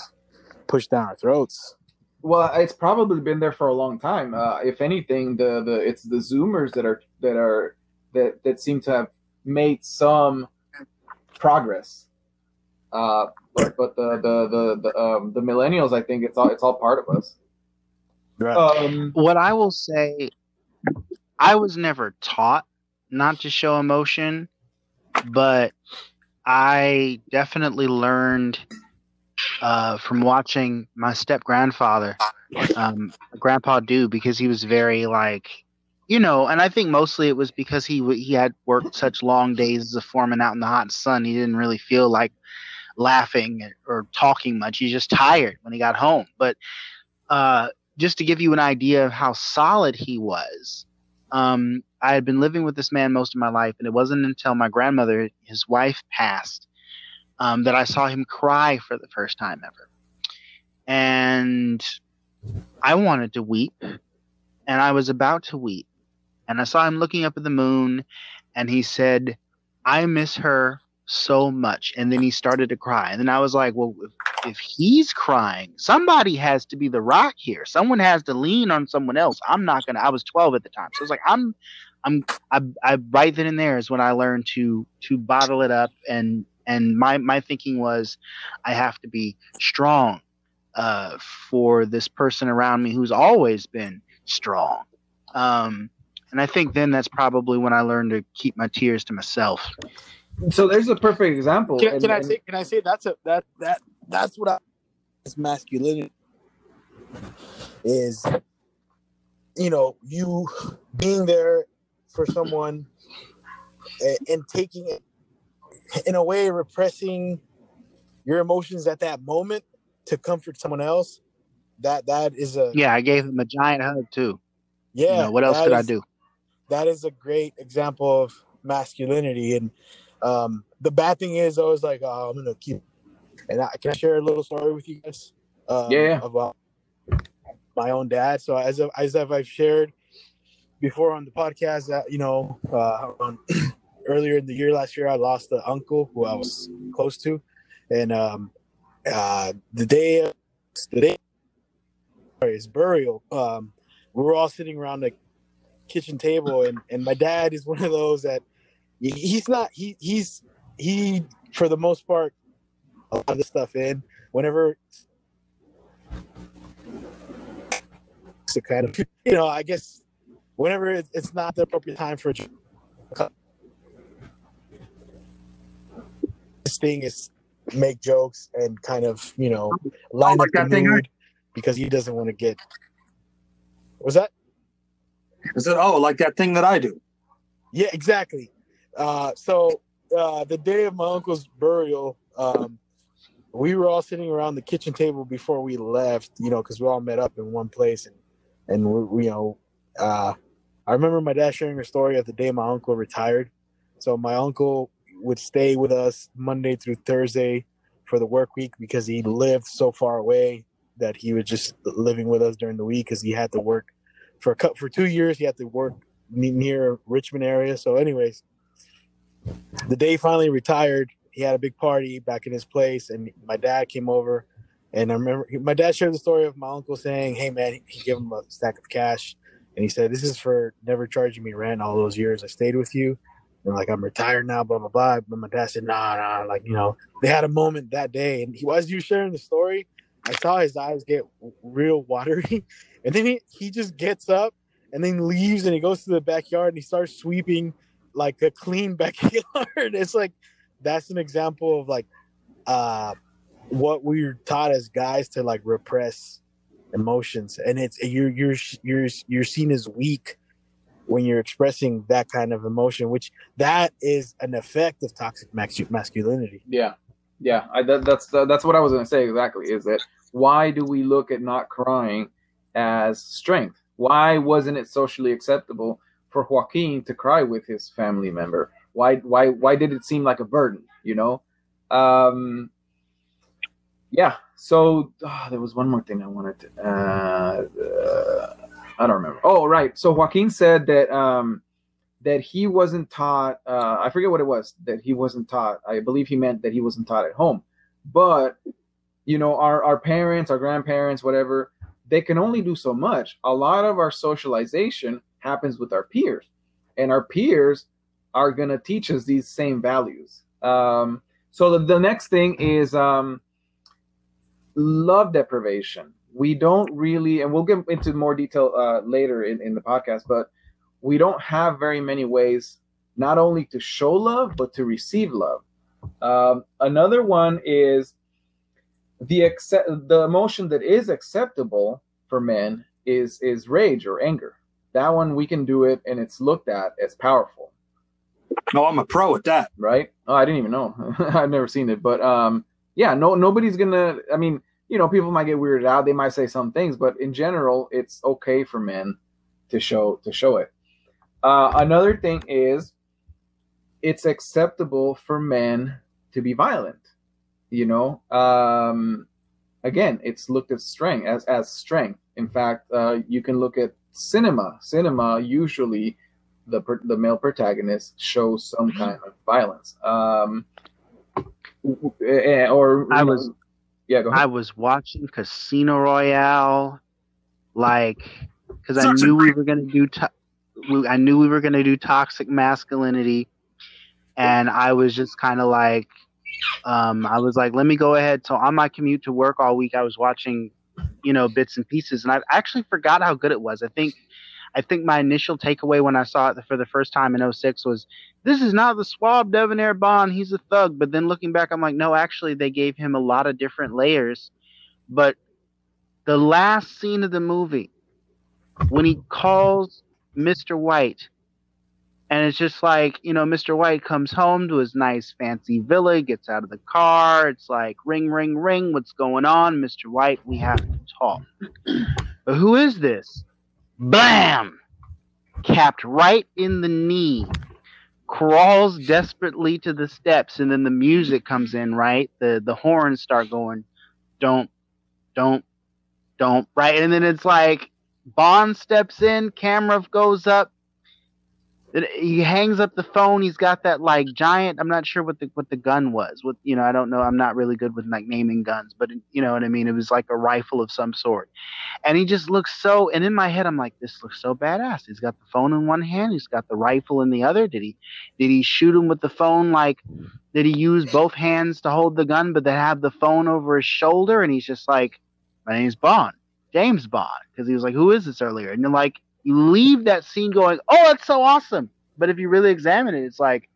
push down our throats Well, it's probably been there for a long time. Uh, if anything, the, the it's the Zoomers that are that are that that seem to have made some progress. Uh, but but the the the the, um, the millennials, I think it's all it's all part of us. right Um, what I will say, I was never taught not to show emotion, but I definitely learned uh, from watching my step grandfather, um, Grandpa do because he was very like, you know, and I think mostly it was because he he had worked such long days as a foreman out in the hot sun. He didn't really feel like laughing or talking much. He's just tired when he got home. But uh, just to give you an idea of how solid he was, um, I had been living with this man most of my life, and it wasn't until my grandmother, his wife, passed um, that I saw him cry for the first time ever. And I wanted to weep, and I was about to weep. And I saw him looking up at the moon, and he said, I miss her so much. And then he started to cry. And then I was like, well, if, if he's crying, somebody has to be the rock here. Someone has to lean on someone else. I'm not going to, I was 12 at the time. So I was like, I'm, I'm, I, I, right then and there is when I learned to, to bottle it up. And, and my, my thinking was I have to be strong, uh, for this person around me who's always been strong. Um, and I think then that's probably when I learned to keep my tears to myself. So there's a perfect example. Can, and- can I and- say? Can I say that's a that that that's what I is masculinity is. You know, you being there for someone and, and taking it in a way, repressing your emotions at that moment to comfort someone else. That that is a Yeah, I gave him a giant hug too. yeah. You know, what else that could I do? that is a great example of masculinity. And um, the bad thing is, I was like, oh, I'm gonna keep. And I can I share a little story with you guys. Um, Yeah. About my own dad. So as of, as of I've shared before on the podcast, that you know, uh, around earlier in the year last year, I lost an uncle who I was close to, and um, uh, the day, the day, sorry, his burial, um, we were all sitting around the kitchen table and and my dad is one of those that he's not he he's he for the most part a lot of the stuff in whenever to kind of you know i guess whenever it- it's not the appropriate time for a this thing is make jokes and kind of you know line like up the mood because he doesn't want to get was that I said, oh, like that thing that I do. Yeah, exactly. Uh, so uh, the day of my uncle's burial, um, we were all sitting around the kitchen table before we left. You know, because we all met up in one place, and and we, you know, uh, I remember my dad sharing a story of the day my uncle retired. So my uncle would stay with us Monday through Thursday for the work week because he lived so far away that he was just living with us during the week because he had to work for a for two years. He had to work near Richmond area. So, anyways, the day finally retired, he had a big party back in his place, and my dad came over. And I remember my dad shared the story of my uncle saying, "Hey, man," he gave him a stack of cash, and he said, "This is for never charging me rent all those years I stayed with you." And like I'm retired now, blah blah blah. But my dad said, "Nah, nah." Like you know, they had a moment that day, and he as you sharing the story, I saw his eyes get real watery, and then he he just gets up and then leaves and he goes to the backyard and he starts sweeping like a clean backyard. it's like that's an example of like uh what we're taught as guys to like repress emotions and it's you're you're you're you're seen as weak when you're expressing that kind of emotion which that is an effect of toxic masculinity Yeah, yeah. I, that, that's that's what I was going to say exactly. Is that why do we look at not crying as strength? Why wasn't it socially acceptable for Joaquin to cry with his family member? Why why why did it seem like a burden? You know. Um, yeah. So ah, there was one more thing I wanted to. Uh, uh, I don't remember. Oh, right. So Joaquin said that um, that he wasn't taught. Uh, I forget what it was that he wasn't taught. I believe he meant that he wasn't taught at home. But you know, our our parents, our grandparents, whatever, they can only do so much. A lot of our socialization happens with our peers, and our peers are gonna teach us these same values. Um, so the, the next thing is um, love deprivation. We don't really, and we'll get into more detail uh, later in, in the podcast, but we don't have very many ways not only to show love, but to receive love. Um, another one is the accept the emotion that is acceptable for men is is rage or anger. That one we can do it, and it's looked at as powerful, Oh, I'm a pro at that. right? Oh, I didn't even know. I've never seen it, but um, yeah, no, nobody's gonna. I mean, you know, people might get weirded out. They might say some things, but in general, it's okay for men to show to show it. Uh, another thing is, it's acceptable for men to be violent. You know, um, again, it's looked at strength as as strength. In fact, uh, you can look at cinema. Cinema usually the the male protagonist shows some kind of violence. Um, w- or I was- yeah, go ahead. I was watching Casino Royale, like, because I knew we were gonna do. To- I knew we were gonna do toxic masculinity, and I was just kind of like, um, I was like, let me go ahead. So on my commute to work all week, I was watching, you know, bits and pieces, and I actually forgot how good it was. I think. I think my initial takeaway when I saw it for the first time in 06 was this is not the suave debonair Bond. He's a thug. But then looking back, I'm like, no, actually, they gave him a lot of different layers. But the last scene of the movie, when he calls Mr. White, and it's just like, you know, Mr. White comes home to his nice fancy villa, gets out of the car. It's like, ring, ring, ring. What's going on? Mr. White, we have to talk. But who is this? Blam! Capped right in the knee crawls desperately to the steps and then the music comes in right the the horns start going don't don't don't right and then it's like bond steps in camera goes up he hangs up the phone. He's got that like giant i'm not sure what the what the gun was. What you know i don't know. I'm not really good with like naming guns but you know what i mean? It was like a rifle of some sort. And he just looks so and in my head i'm like this looks so badass. He's got the phone in one hand. He's got the rifle in the other. Did he did he shoot him with the phone? Like did he use both hands to hold the gun but then have the phone over his shoulder? And he's just like my name's bond james bond. Because he was like who is this earlier? And you're like you leave that scene going oh that's so awesome. But if you really examine it it's like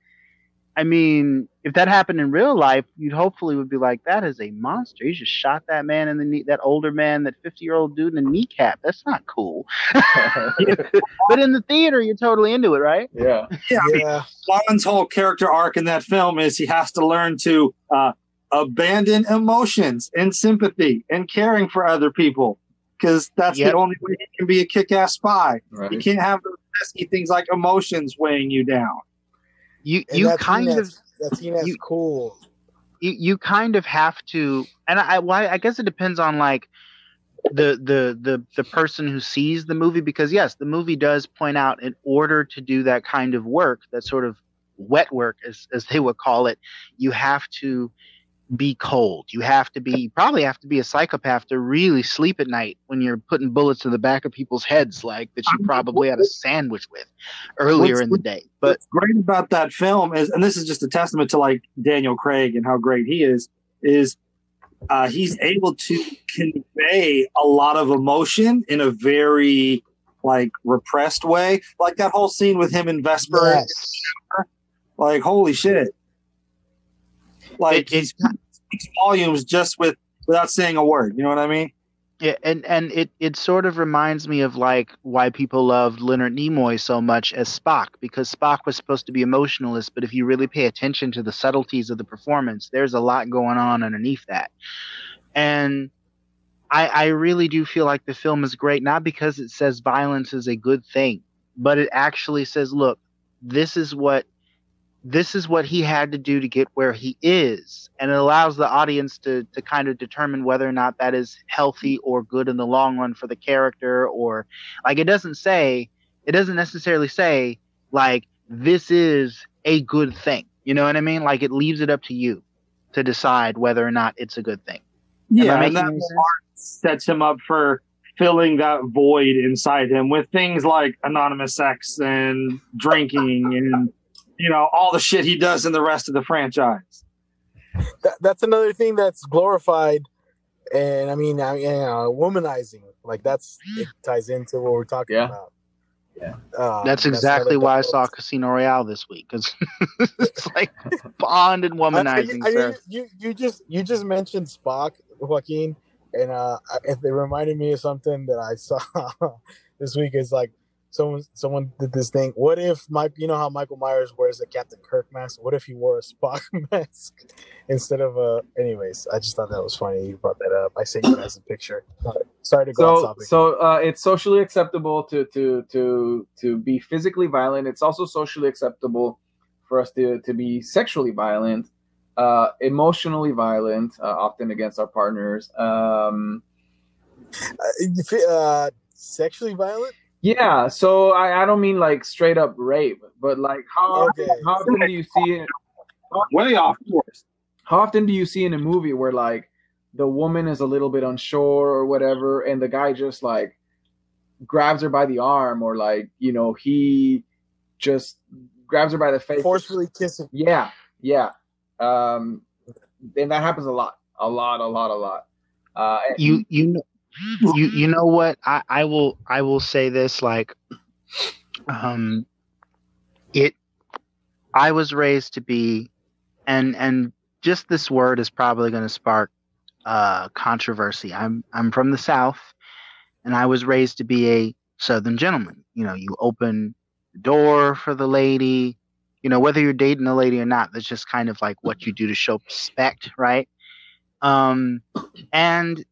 i mean if that happened in real life you'd hopefully would be like that is a monster. He just shot that man in the knee that older man that 50 year old dude in the kneecap. That's not cool. But in the theater you're totally into it right? Yeah, Yeah, I mean, Yeah, Bond's whole character arc in that film is he has to learn to uh, abandon emotions and sympathy and caring for other people because that's Yep. the only way he can be a kick-ass spy. You can't have those pesky things like emotions weighing you down. you and you that kind of that's- that scene that's you- cool. you, you kind of have to and I, well, I guess it depends on like the the the the person who sees the movie because yes the movie does point out in order to do that kind of work that sort of wet work as as they would call it you have to be cold you have to be probably have to be a psychopath to really sleep at night when you're putting bullets in the back of people's heads like that you probably had a sandwich with earlier What's- in the day but What's great about that film is, and this is just a testament to like Daniel Craig and how great he is, is uh, he's able to convey a lot of emotion in a very like repressed way. Like that whole scene with him and Vesper, Yes. like holy shit! Like It- it- he volumes just with without saying a word. You know what I mean? Yeah, and and it it sort of reminds me of like why people loved Leonard Nimoy so much as Spock because Spock was supposed to be emotionalist, but if you really pay attention to the subtleties of the performance, there's a lot going on underneath that. And I I really do feel like the film is great not because it says violence is a good thing, but it actually says, look, this is what this is what he had to do to get where he is. And it allows the audience to to kind of determine whether or not that is healthy or good in the long run for the character or like it doesn't say it doesn't necessarily say like this is a good thing. You know what i mean? Like it leaves it up to you to decide whether or not it's a good thing. Yeah, and that sets him up for filling that void inside him with things like anonymous sex and drinking and you know all the shit he does in the rest of the franchise. That, that's another thing that's glorified, and I mean, I mean, you know, womanizing. Like that's it ties into what we're talking Yeah. about. Yeah. Uh, that's exactly another why i saw casino royale this week because it's like bond and I- I- womanizing I, sir. mean, you you just you just mentioned Spock. Joaquin, and uh, it reminded me of something that I saw this week. Is like someone someone did this thing. What if Mike? You know how Michael Myers wears a Captain Kirk mask? What if he wore a Spock mask instead of a? Anyways, I just thought that was funny. You brought that up. I sent you guys a picture. Sorry to go off So, topic. so uh, it's socially acceptable to to to to be physically violent. It's also socially acceptable for us to to be sexually violent, uh, emotionally violent, uh, often against our partners. Um, Uh, uh, sexually violent. Yeah, so I, I don't mean like straight up rape, but like how Okay. how often do you see it? Way off course. How often do you see in a movie where like the woman is a little bit unsure or whatever, and the guy just like grabs her by the arm, or like you know he just grabs her by the face, Forcefully kissing. Yeah, yeah, um, and that happens a lot, a lot, a lot, a lot. Uh, and- you you know you you know what I, I will I will say this like um it I was raised to be and and just this word is probably going to spark uh controversy. I'm I'm from the south and I was raised to be a southern gentleman. You know, you open the door for the lady, you know, whether you're dating a lady or not, that's just kind of like what you do to show respect, right? Um and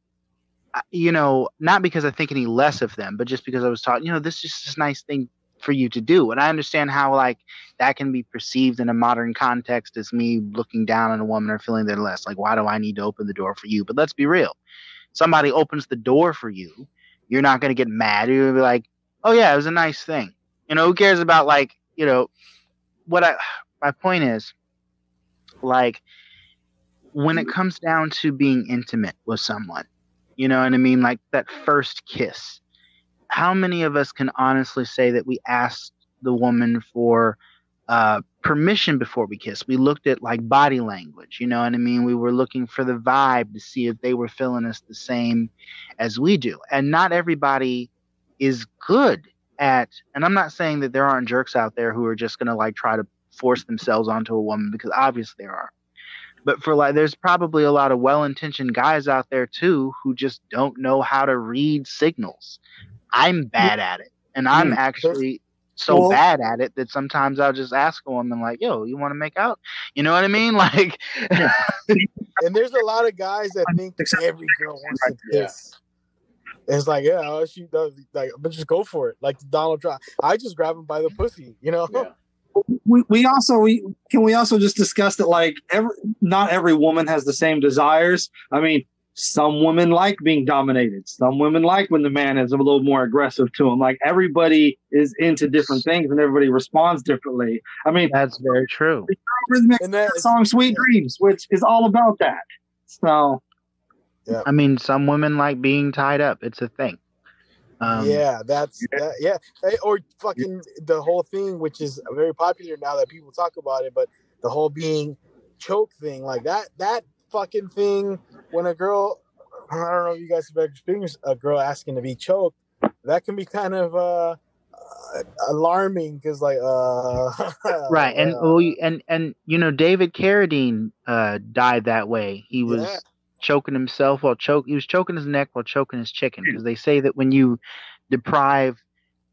you know, not because I think any less of them, but just because I was taught, you know, this is just this nice thing for you to do. And I understand how like that can be perceived in a modern context as me looking down on a woman or feeling they're less. Like, why do I need to open the door for you? But let's be real. Somebody opens the door for you, you're not gonna get mad. You're gonna be like, Oh yeah, it was a nice thing. You know, who cares about like, you know, what I my point is, like when it comes down to being intimate with someone, you know what I mean? Like that first kiss. How many of us can honestly say that we asked the woman for uh, permission before we kissed? We looked at like body language, you know what I mean? We were looking for the vibe to see if they were feeling us the same as we do. And not everybody is good at, and I'm not saying that there aren't jerks out there who are just going to like try to force themselves onto a woman because obviously there are but for like there's probably a lot of well-intentioned guys out there too who just don't know how to read signals i'm bad at it and i'm Mm. actually so Well- bad at it that sometimes i'll just ask a woman like yo you want to make out you know what i mean like And there's a lot of guys that think Except- every girl wants to Yeah. kiss. And it's like, yeah, she does. Like, but just go for it. Like Donald Trump, I just grab him by the pussy, you know. yeah. We, we also we can we also just discuss that like every not every woman has the same desires? I mean some women like being dominated. Some women like when the man is a little more aggressive to them like everybody is into different things and everybody responds differently. I mean that's very true. Rhythmic And that song sweet dreams which is all about that. So yeah. i mean some women like being tied up. It's a thing um, yeah, that's that, yeah. Or fucking the whole thing, which is very popular now that people talk about it, but the whole being choke thing, like that that fucking thing when a girl I don't know if you guys have ever experienced a girl asking to be choked, that can be kind of uh, uh alarming because like uh right and uh, well, and and you know david carradine uh died that way he was Yeah. Choking himself while choke he was choking his neck while choking his chicken hmm. because they say that when you deprive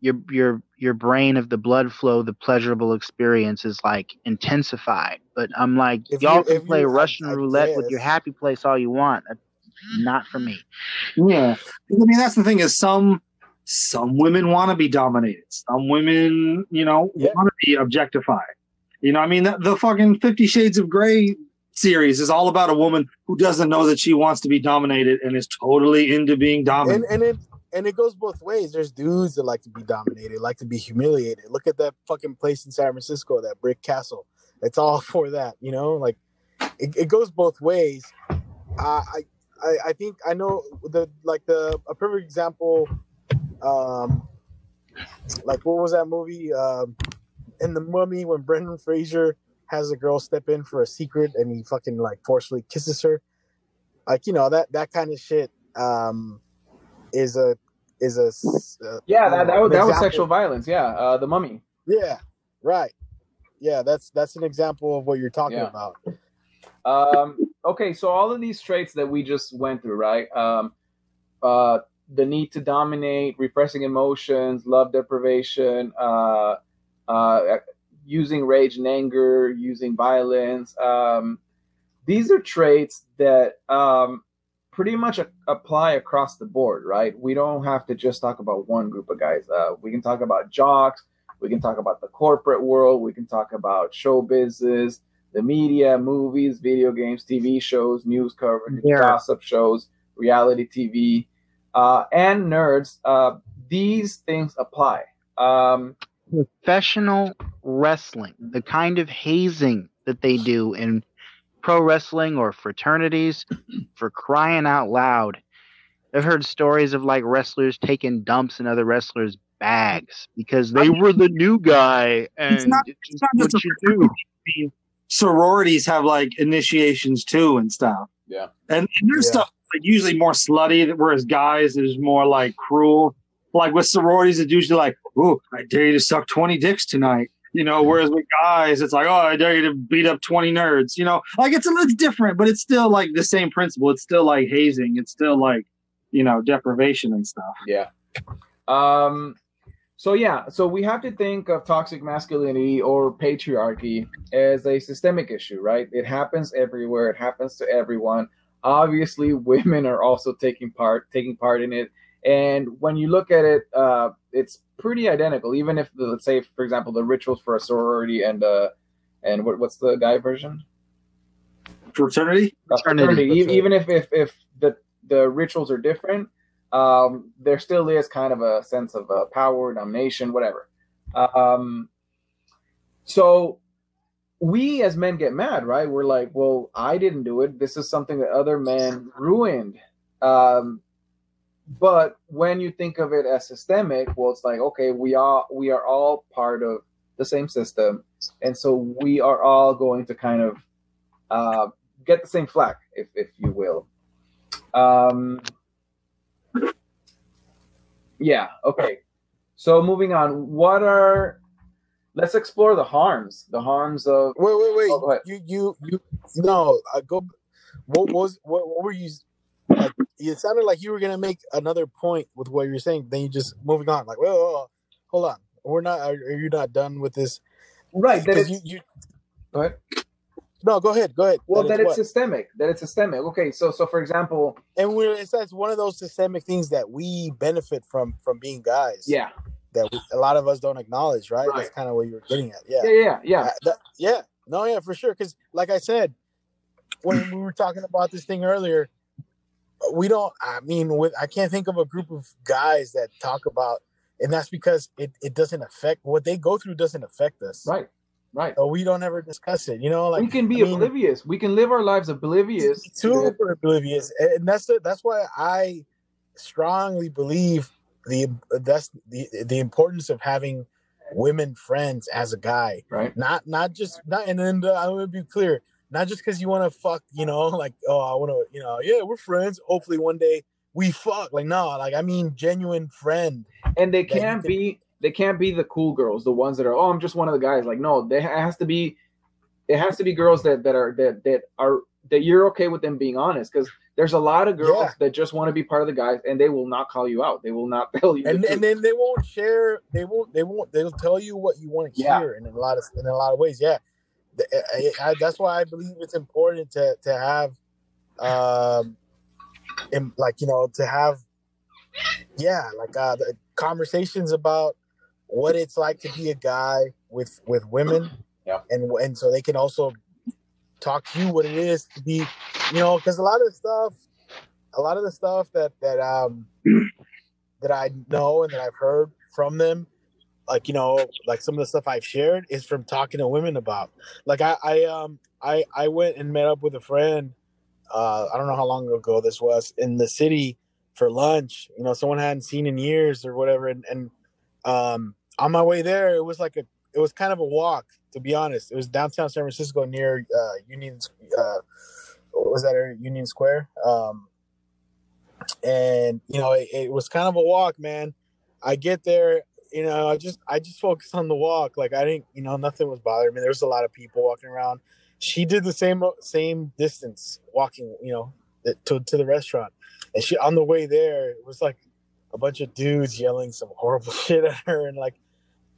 your your your brain of the blood flow the pleasurable experience is like intensified. But i'm like If y'all you- can play you- I- russian I roulette with your happy place all you want. That's not for me. Yeah. I mean that's the thing is some some women want to be dominated. Some women you know Yeah. want to be objectified. You know i mean the, the fucking 50 shades of grey series is all about a woman who doesn't know that she wants to be dominated and is totally into being and dominated and it and it goes both ways. There's dudes that like to be dominated, like to be humiliated. Look at that fucking place in San Francisco, that brick castle. It's all for that, you know. Like it, it goes both ways. I I I think I know the like the a perfect example. Um, like what was that movie? Um, in the Mummy when Brendan Fraser has a girl step in for a secret and he fucking like forcefully kisses her. Like you know that that kind of shit. Um, is a is a uh, Yeah, that, that, was, that was sexual violence. Yeah, uh, the mummy. Yeah, right. Yeah, that's that's an example of what you're talking Yeah. about. Um, okay, so all of these traits that we just went through, right? Um, uh, the need to dominate, repressing emotions, love deprivation, uh, uh, using rage and anger, using violence. Um, these are traits that um, pretty much a- apply across the board, right? We don't have to just talk about one group of guys. Uh, we can talk about jocks. We can talk about the corporate world. We can talk about show business, the media, movies, video games, TV shows, news coverage, Yeah. gossip shows, reality TV, uh, and nerds. Uh, these things apply. Um, professional wrestling, the kind of hazing that they do in pro wrestling or fraternities, for crying out loud. I've heard stories of like wrestlers taking dumps in other wrestlers' bags because they were the new guy and It's not- it's it's not what just you do. sororities have like initiations too and stuff. Yeah. And, and there's Yeah. stuff like usually more slutty, whereas guys is more like cruel. Like with sororities, it's usually like, "Ooh, I dare you to suck twenty dicks tonight." You know, whereas with guys, it's like, "Oh, I dare you to beat up twenty nerds." You know, like it's a little different, but it's still like the same principle. It's still like hazing. It's still like, you know, deprivation and stuff. Yeah. Um, so yeah, so we have to think of toxic masculinity or patriarchy as a systemic issue, right? It happens everywhere. It happens to everyone. Obviously, women are also taking part taking part in it. And when you look at it, uh, it's pretty identical. Even if, the, let's say, for example, the rituals for a sorority and uh, and what, what's the guy version? Fraternity. a Fraternity. fraternity. E- Even if if if the the rituals are different, um, there still is kind of a sense of uh, power, domination, whatever. Um, so we as men get mad, right? We're like, well, I didn't do it. This is something that other men ruined. Um, but when you think of it as systemic, well, it's like, okay, we are we are all part of the same system, and so we are all going to kind of uh, get the same flack, if if you will. Um, yeah. Okay. So moving on, what are? Let's explore the harms. The harms of. Wait, wait, wait. Oh, you, you, you. No, I go. What was what? What were you? It sounded like you were gonna make another point with what you were saying. Then you just moving on. Like, well, hold on, hold on. We're not. Are, are you not done with this? Right. That you, you. go ahead. No, go ahead. Go ahead. Well, that it's it's what? systemic. That it's systemic. Okay. So so for example, and we're it's that's one of those systemic things that we benefit from from being guys. yeah, That we, a lot of us don't acknowledge. Right. That's kind of what you were getting at. Yeah. yeah, yeah, yeah. Uh, that- yeah. No, yeah, for sure. Because, like I said, when we were talking about this thing earlier, we don't. I mean, with I can't think of a group of guys that talk about, and that's because it it doesn't affect what they go through. Doesn't affect us. Right. Right. So we don't ever discuss it. You know, like we can be I mean, oblivious. We can live our lives oblivious. super oblivious, and that's the, that's why I strongly believe the that's the the importance of having women friends as a guy. Right. not not just not and then I'm gonna be clear, not just because you want to fuck, you know, like oh I want to, you know, yeah we're friends. Hopefully one day we fuck. Like no, like I mean genuine friend. and they can't can- be they can't be the cool girls the ones that are oh i'm just one of the guys like no they it has to be it has to be girls that that are that that are that you're okay with them being honest because there's a lot of girls Yeah. that just want to be part of the guys and they will not call you out they will not tell you And truth. and then they won't share. They won't. They won't. They'll tell you what you want to Yeah. hear, in a lot of in a lot of ways, yeah. I, I, that's why I believe it's important to to have, um, in, like you know, to have, yeah, like uh, the conversations about what it's like to be a guy with with women, Yeah. and and so they can also talk to you what it is to be, you know, because a lot of the stuff, a lot of the stuff that that um that I know and that I've heard from them, like you know, like some of the stuff I've shared is from talking to women about. Like I, I um, I, I went and met up with a friend. Uh, I don't know how long ago this was in the city for lunch. You know, someone I hadn't seen in years or whatever, and, and um, on my way there, it was like a, it was kind of a walk. To be honest, it was downtown San Francisco near uh, Union. Uh, was that? Union Square. Um, and you know it, it was kind of a walk man i get there you know i just i just focused on the walk like i didn't you know nothing was bothering me there was a lot of people walking around. She did the same same distance walking, you know, to to the restaurant, and she on the way there it was like a bunch of dudes yelling some horrible shit at her, and like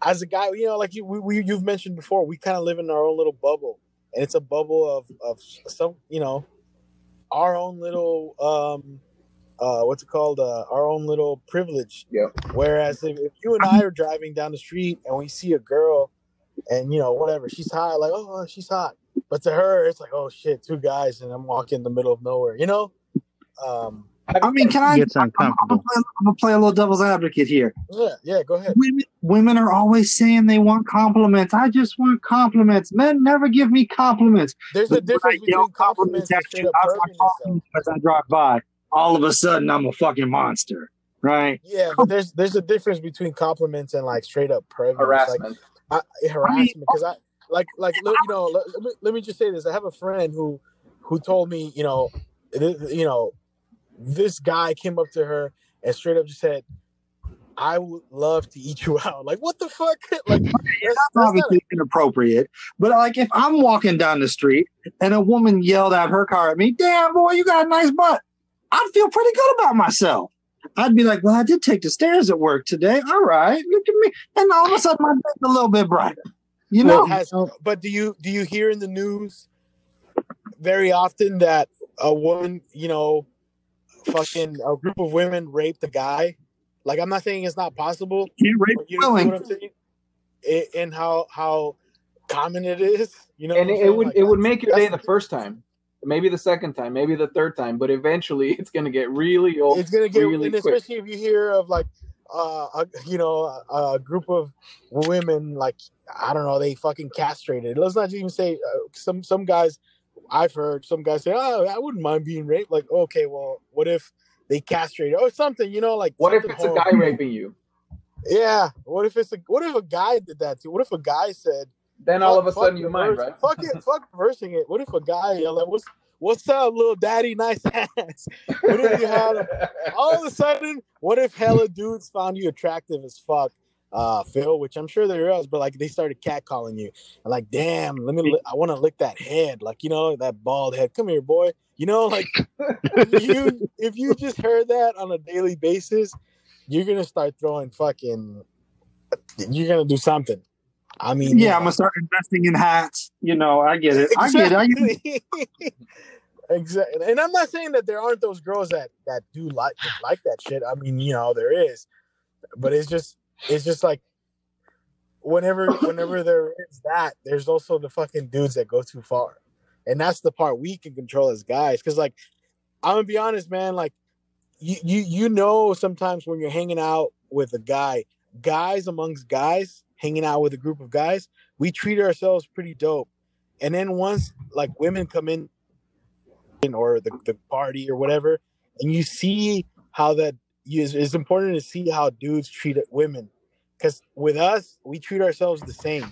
as a guy, you know, like you we, we you've mentioned before, we kind of live in our own little bubble, and it's a bubble of of some, you know, our own little um uh what's it called uh our own little privilege Yeah. whereas if, if you and i are driving down the street and we see a girl and you know whatever she's hot like oh she's hot but to her it's like oh shit two guys and i'm walking in the middle of nowhere you know um I mean, can I? Gets I'm, I'm, gonna play, I'm gonna play a little devil's advocate here. yeah yeah go ahead Women, women are always saying they want compliments. I just want compliments. Men never give me compliments. there's a But when I difference yell between compliments and at straight you up outside talking though as I drive by. All of a sudden, I'm a fucking monster, right? yeah but there's there's a difference between compliments and like straight up perviness like Harassment. I, harassment because I like like look, you know let, let me, let me just say this I have a friend who who told me you know th- you know this guy came up to her and straight up just said I would love to eat you out like what the fuck like that's, That's that's not obviously inappropriate. But like, if I'm walking down the street and a woman yelled out her car at me, "Damn boy, you got a nice butt," I'd feel pretty good about myself. I'd be like, "Well, I did take the stairs at work today. All right, look at me." And all of a sudden, my day's a little bit brighter. You know, Well, has, but do you do you hear in the news very often that a woman, you know, fucking a group of women raped a guy? Like I'm not saying it's not possible, can't rape you know what I'm saying? It, and how how common it is, you know. and it, it would Like, it would make your day the first time, maybe the second time, maybe the third time, but eventually it's gonna get really old. it's gonna get, really especially if you hear of like, uh, a, you know, a, a group of women like I don't know, they fucking castrated. Let's not even say uh, some some guys. I've heard some guys say, "Oh, I wouldn't mind being raped." Like, okay, well, what if they castrated or something? You know, like What if it's a guy raping you? Yeah. What if it's a what if a guy did that too? What if a guy said, Then all of a sudden you mind, right? Fuck it, fuck reversing it. What if a guy yelled, like, "What's what's up, little daddy, nice ass"? What if you had a all of a sudden, what if hella dudes found you attractive as fuck, uh, Phil? Which I'm sure there is, but like they started catcalling you, and like, damn, let me, li- I want to lick that head, like you know, that bald head. Come here, boy. You know, like you, if you just heard that on a daily basis, you're gonna start throwing fucking, you're gonna do something. I mean, you Yeah, I'm gonna start investing in hats. You know, I get it. I get it. I get it. Exactly. exactly. And I'm not saying that there aren't those girls that that do like like that shit. I mean, you know, there is, but it's just it's just like whenever whenever there is that, there's also the fucking dudes that go too far, and that's the part we can control as guys. Because like, I'm gonna be honest, man. Like, you you you know, sometimes when you're hanging out with a guy, guys amongst guys, hanging out with a group of guys, we treat ourselves pretty dope. And then once like women come in or the, the party or whatever, and you see how that is it's important to see how dudes treat women. Because with us, we treat ourselves the same.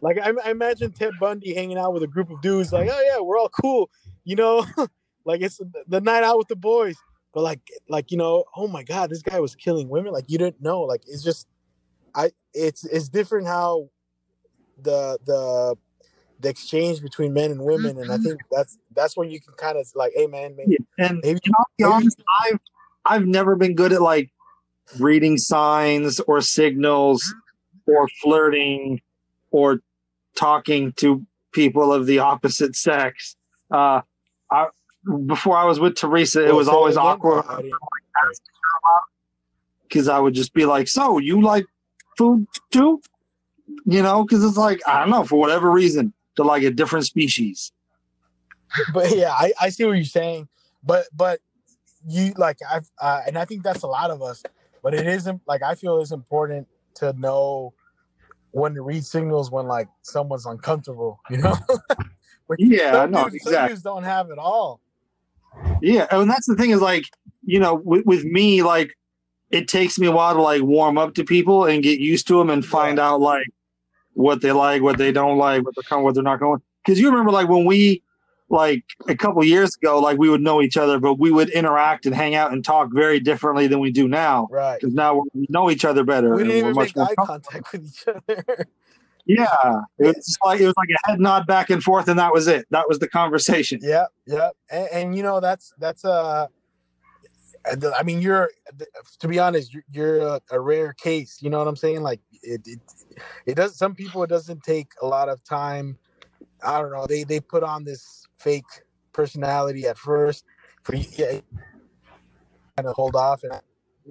Like I, I imagine Ted Bundy hanging out with a group of dudes, like, oh yeah, we're all cool, you know, like it's the night out with the boys. But like, like you know, oh my god, this guy was killing women. Like you didn't know. Like it's just, it's it's different how the the the exchange between men and women, and I think that's that's when you can kind of like, hey man, maybe, And maybe you know, maybe- honest, I've I've never been good at like reading signs or signals or flirting or talking to people of the opposite sex. Uh, I before I was with Teresa, it Well, was that always awkward. Because I would just be like, "So you like food too?" You know, because it's like I don't know for whatever reason they're like a different species. but yeah, I, I see what you're saying. But but you like I've uh, and I think that's a lot of us. But it isn't like I feel it's important to know when to read signals when like someone's uncomfortable. You know. Yeah, some no, dudes, some exactly. dudes don't have it all. Yeah, and that's the thing is like, you know, with, with me, like, it takes me a while to like warm up to people and get used to them and find out like what they like, what they don't like, what they're coming, what they're not going. Because you remember, like, when we like a couple years ago, like we would know each other, but we would interact and hang out and talk very differently than we do now. Right. Because now we know each other better. We didn't even make eye contact with each other. Yeah, it was like it was like a head nod back and forth, and that was it. That was the conversation. Yeah, yeah, and, and you know that's that's uh Uh, I mean, you're to be honest, you're, a, a, rare case. You know what I'm saying? Like it, it, it does. Some people it doesn't take a lot of time. I don't know. They they put on this fake personality at first for yeah, kind of hold off, and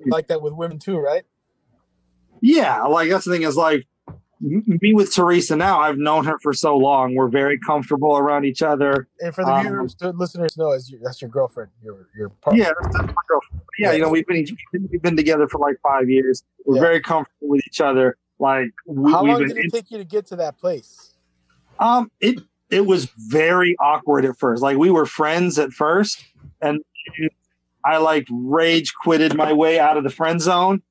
like that with women too, right? Yeah, like that's the thing is like me with Teresa now, I've known her for so long. We're very comfortable around each other. And for the um, viewers, listeners, know as you, that's your girlfriend, your your partner. Yeah, that's, my girlfriend. Yeah, you know, we've been we've been together for like five years. We're yeah. very comfortable with each other. Like, we, how long did it take you to get to that place? Um, it it was very awkward at first. Like, we were friends at first, and I like rage quitted my way out of the friend zone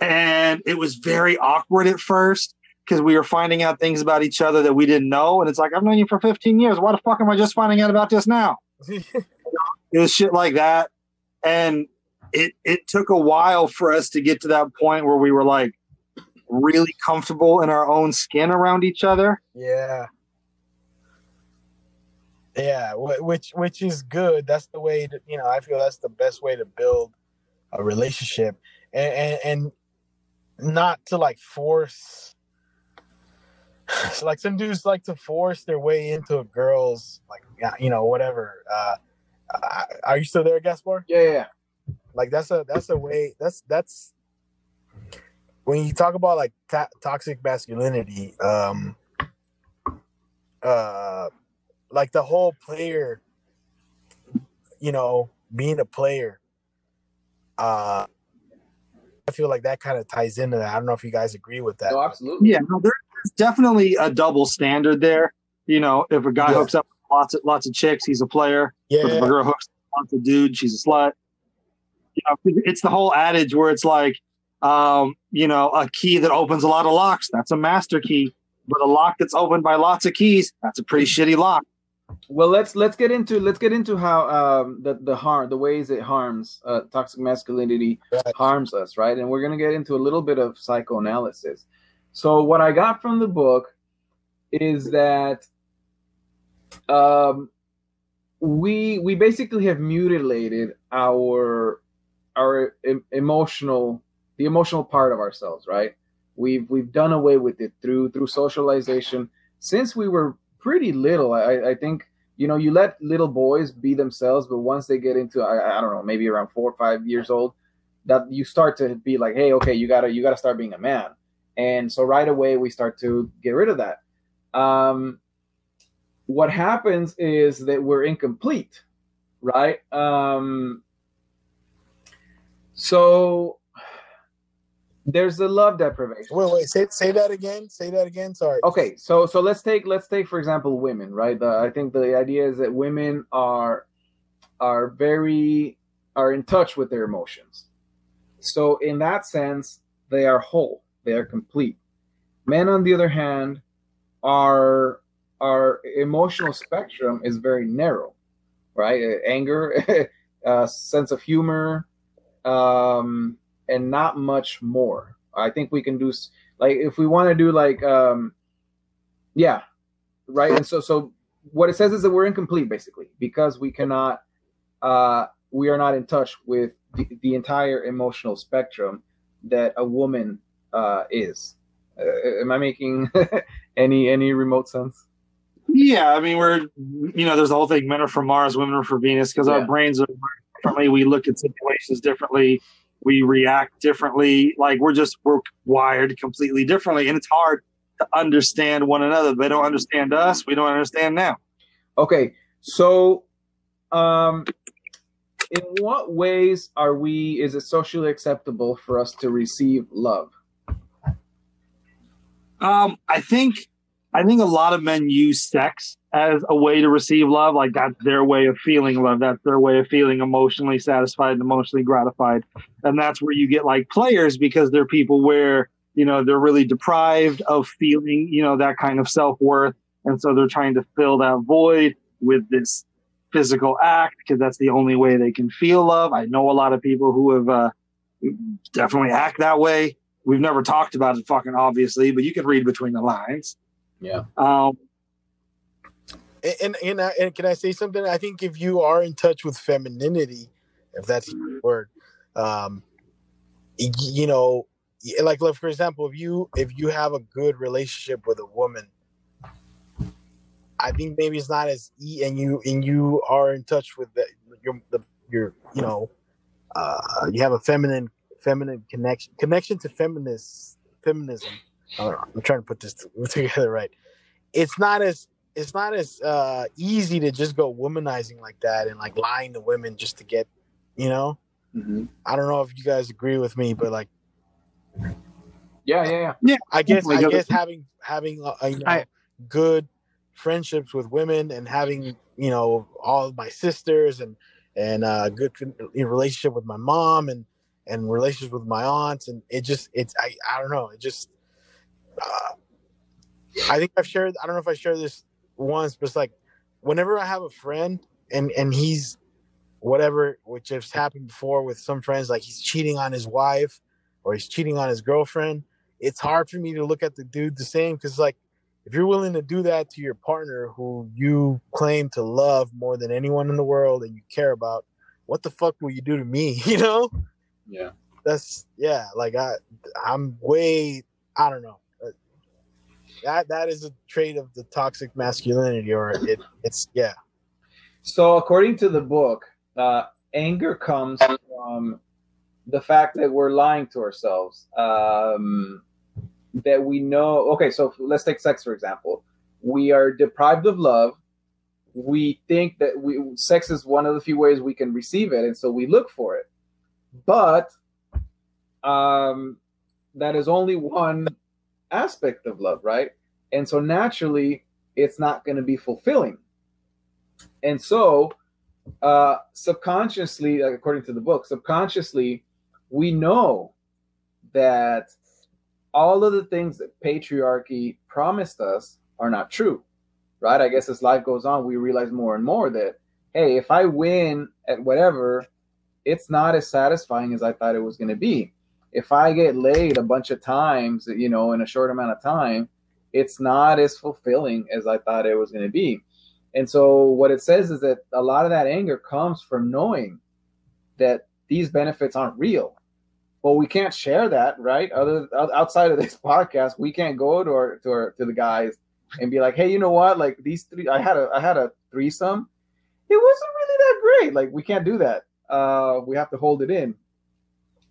and it was very awkward at first because we were finding out things about each other that we didn't know. And it's like, I've known you for 15 years. Why the fuck am I just finding out about this now? it was shit like that. And it, it took a while for us to get to that point where we were like really comfortable in our own skin around each other. Yeah. Yeah, which which is good. That's the way to, you know, I feel that's the best way to build a relationship. And, and, and not to like force like some dudes like to force their way into a girl's like you know whatever uh are you still there gaspar? Yeah yeah. Like that's a that's a way that's that's when you talk about like ta- toxic masculinity um uh like the whole player you know being a player uh I feel like that kind of ties into that. I don't know if you guys agree with that. Oh, absolutely. Yeah, no, there's definitely a double standard there. You know, if a guy yeah. hooks up lots of lots of chicks, he's a player. Yeah. If a girl hooks up lots of dudes, she's a slut. You know, it's the whole adage where it's like, um, you know, a key that opens a lot of locks, that's a master key. But a lock that's opened by lots of keys, that's a pretty shitty lock well let's let's get into let's get into how um the the harm the ways it harms uh, toxic masculinity right. harms us right? And we're going to get into a little bit of psychoanalysis. So what i got from the book is that um we we basically have mutilated our our em- emotional the emotional part of ourselves right? We've we've done away with it through through socialization. Since we were pretty little. I, I think you know you let little boys be themselves, but once they get into I, I don't know maybe around four or five years old, that you start to be like, hey, okay, you gotta you gotta start being a man. And so right away we start to get rid of that. Um, what happens is that we're incomplete, right? Um, so there's the love deprivation. Wait, wait, say say that again. Say that again. Sorry. Okay, so so let's take let's take for example women, right? The, I think the idea is that women are are very are in touch with their emotions. So in that sense, they are whole. They are complete. Men, on the other hand, are our emotional spectrum is very narrow, right? Anger, uh, sense of humor, um, and not much more. I think we can do like if we want to do like um yeah, right? And so so what it says is that we're incomplete basically because we cannot uh we are not in touch with the, the entire emotional spectrum that a woman uh is. Uh, am I making any any remote sense? Yeah, I mean we're you know there's the whole thing men are from Mars, women are from Venus because yeah. our brains are differently. We look at situations differently we react differently. Like we're just we're wired completely differently, and it's hard to understand one another. They don't understand us. We don't understand them. Okay, so um, in what ways are we? Is it socially acceptable for us to receive love? Um, I think I think a lot of men use sex as a way to receive love. Like that's their way of feeling love. That's their way of feeling emotionally satisfied and emotionally gratified. And that's where you get like players because they're people where, you know, they're really deprived of feeling, you know, that kind of self worth. And so they're trying to fill that void with this physical act because that's the only way they can feel love. I know a lot of people who have uh, definitely act that way we've never talked about it fucking obviously, but you can read between the lines. Yeah. Um, And and I, and can I say something? I think if you are in touch with femininity, if that's the word, um, you know, like like, for example, if you if you have a good relationship with a woman, I think maybe it's not as e and you and you are in touch with the your the your you know, uh, you have a feminine feminine connection connection to feminist feminism. I I'm trying to put this together right. It's not as it's not as uh, easy to just go womanizing like that and like lying to women just to get, you know. Mhm. I don't know if you guys agree with me, but like Yeah, yeah, yeah. I guess I guess having having uh, you know, I- good friendships with women and having you know all of my sisters and and uh, good relationship with my mom and and relationships with my aunts and it just it's I I don't know it just uh, I think I've shared I don't know if I shared this once but it's like whenever I have a friend and and he's whatever which has happened before with some friends like he's cheating on his wife or he's cheating on his girlfriend it's hard for me to look at the dude the same because like if you're willing to do that to your partner who you claim to love more than anyone in the world and you care about what the fuck will you do to me? You know? Yeah. that's yeah like i i'm way i don't know that that is a trait of the toxic masculinity or it it's yeah So, according to the book, uh, anger comes from the fact that we're lying to ourselves. Um, that we know. Okay, so let's take sex for example. We are deprived of love. We think that we sex is one of the few ways we can receive it, and so we look for it. But um, that is only one aspect of love, right? And so naturally, it's not going to be fulfilling. And so, uh, subconsciously, according to the book, subconsciously, we know that all of the things that patriarchy promised us are not true, right? I guess as life goes on, we realize more and more that, hey, if I win at whatever, it's not as satisfying as I thought it was going to be. If I get laid a bunch of times, you know, in a short amount of time, it's not as fulfilling as I thought it was going to be. And so what it says is that a lot of that anger comes from knowing that these benefits aren't real. Well, we can't share that, right? Other outside of this podcast, we can't go to our, to our, to the guys and be like, "Hey, you know what? Like these three, I had a I had a threesome. It wasn't really that great. Like we can't do that. Uh, we have to hold it in."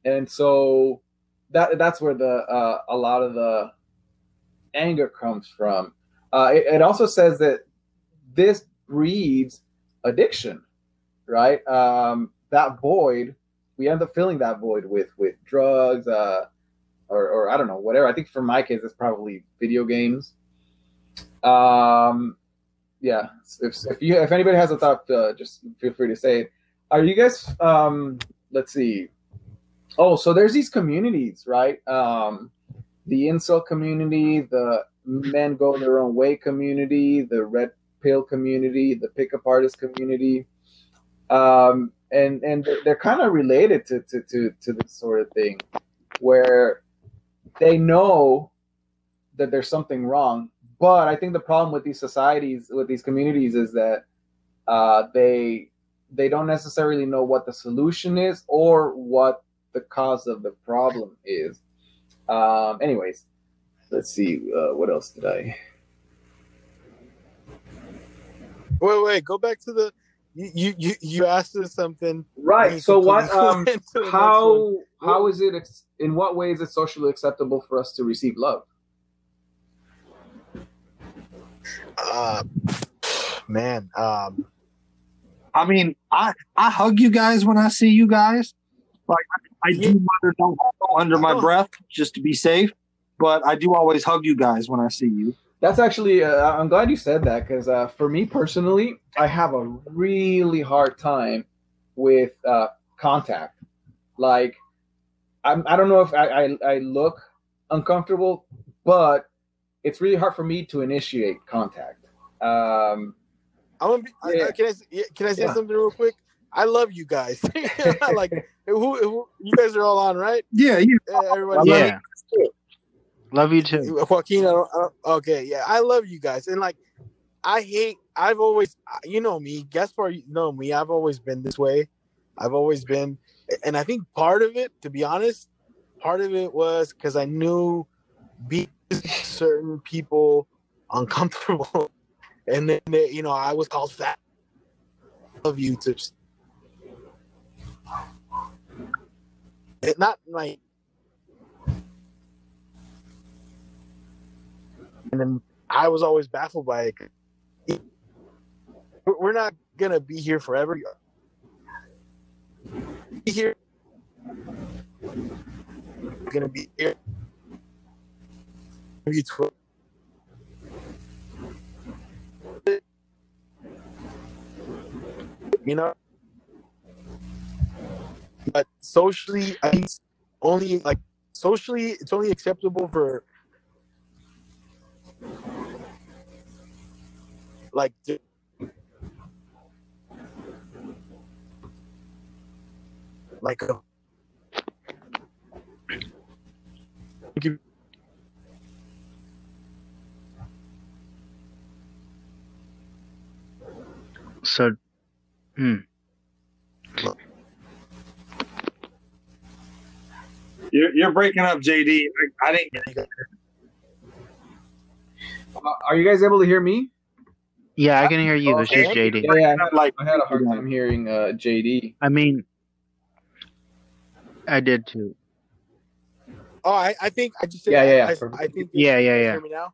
And so that that's where the uh, a lot of the anger comes from. Uh, it, it also says that this breeds addiction, right? Um, that void, we end up filling that void with with drugs, uh, or, or I don't know, whatever. I think for my case, it's probably video games. Um, yeah. If, if you if anybody has a thought, uh, just feel free to say it. Are you guys? Um, let's see. Oh, so there's these communities, right? Um, the incel community, the men go their own way community, the red pill community, the pickup artist community, um, and and they're, kind of related to, to to to this sort of thing, where they know that there's something wrong, but I think the problem with these societies, with these communities, is that uh, they they don't necessarily know what the solution is or what the cause of the problem is. Um, anyways, let's see. Uh, what else did I? wait wait go back to the you you you, you asked us something Right. So what? Um, went to the next one. how how is it? In what way is it socially acceptable for us to receive love? uh man um I mean, I I hug you guys when I see you guys. Like I, I do mutter don't under my breath just to be safe, but I do always hug you guys when I see you. That's actually. Uh, I'm glad you said that because uh, for me personally, I have a really hard time with uh, contact. Like, I'm, I don't know if I, I, I look uncomfortable, but it's really hard for me to initiate contact. Um, i'm gonna be I- Yeah. I, can i s- yeah, can i say Yeah. something real quick i love you guys like who, who you guys are all on right Yeah, you. Uh, everybody love Yeah. Love you too. Joaquin, I don't, I don't, okay, yeah, I love you guys, and like, I hate. I've always, you know me, Gaspar, you know me. I've always been this way. I've always been, and I think part of it, to be honest, part of it was because I knew being certain people uncomfortable, and then they, you know I was called fat. Love you to, it not like and then I was always baffled by it. We're not gonna be here forever. Be here, gonna be here. You know, but socially, I think only like socially, it's only acceptable for like like a give- So, hmm. You're, you're breaking up, JD. I, I didn't. Uh, are you guys able to hear me? Yeah, I can hear you. It's just JD. Yeah, yeah, I had, Like I had a hard time hearing uh, JD. I mean, I did too. Oh, I, I think I just said Yeah, yeah, yeah, I. I think Yeah, yeah, yeah. Hear me now?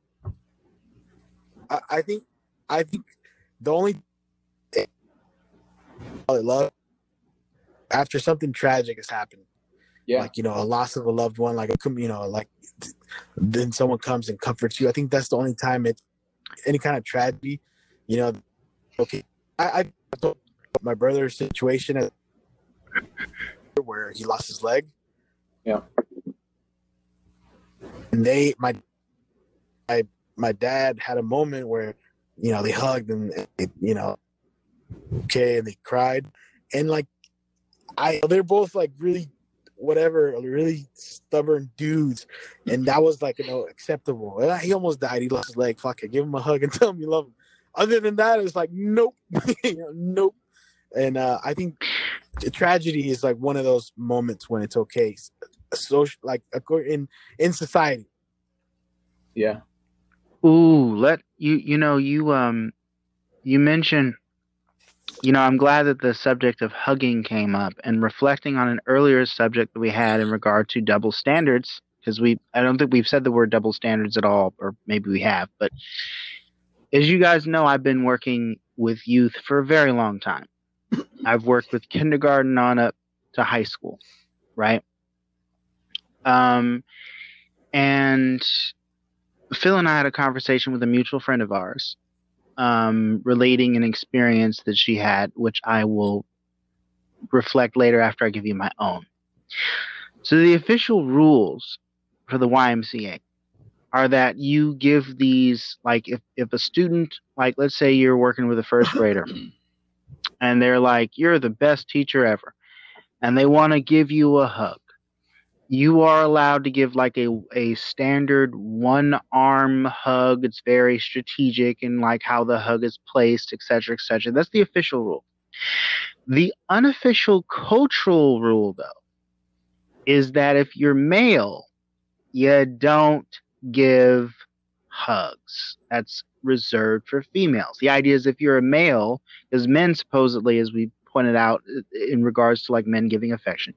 I, I think I think the only I love after something tragic has happened, Yeah. like you know, a loss of a loved one, like you know, like then someone comes and comforts you. I think that's the only time it any kind of tragedy, you know. Okay, I, I told my brother's situation at- where he lost his leg. Yeah. and they my my my dad had a moment where you know they hugged and it, you know okay and they cried and like i they're both like really whatever really stubborn dudes. And that was like you know acceptable. And he almost died. He lost his leg. Fuck it. Give him a hug and tell him you love him. Other than that it's like nope. Nope. And uh i think the tragedy is like one of those moments when it's okay. Social like in in society. Yeah. Ooh, let you you know you um you mentioned you know I'm glad that the subject of hugging came up and reflecting on an earlier subject that we had in regard to double standards because we I don't think we've said the word double standards at all or maybe we have but as you guys know I've been working with youth for a very long time. I've worked with kindergarten on up to high school, right? Um and Phil and I had a conversation with a mutual friend of ours, um, relating an experience that she had, which I will reflect later after I give you my own. So the official rules for the YMCA are that you give these like if, if a student like let's say you're working with a first grader and they're like you're the best teacher ever and they want to give you a hug you are allowed to give like a a standard one arm hug. It's very strategic in like how the hug is placed etc etc that's the official rule. The unofficial cultural rule though is that if you're male you don't give hugs. That's reserved for females. The idea is if you're a male because men supposedly as we pointed out in regards to like men giving affection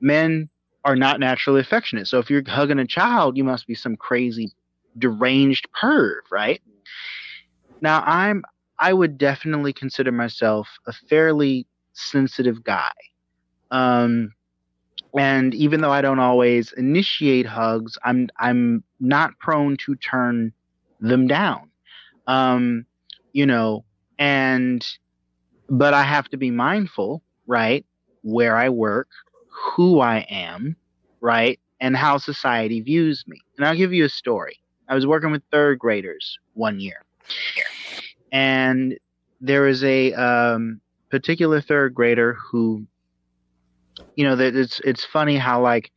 men are not naturally affectionate. So if you're hugging a child, you must be some crazy deranged perv, right? Now I'm I would definitely consider myself a fairly sensitive guy. Um and even though I don't always initiate hugs, I'm I'm not prone to turn them down. Um you know, and but I have to be mindful, right? Where I work, who I am, right? And how society views me. And I'll give you a story. I was working with third graders one year. And there was a um, particular third grader who, you know, that it's it's funny how like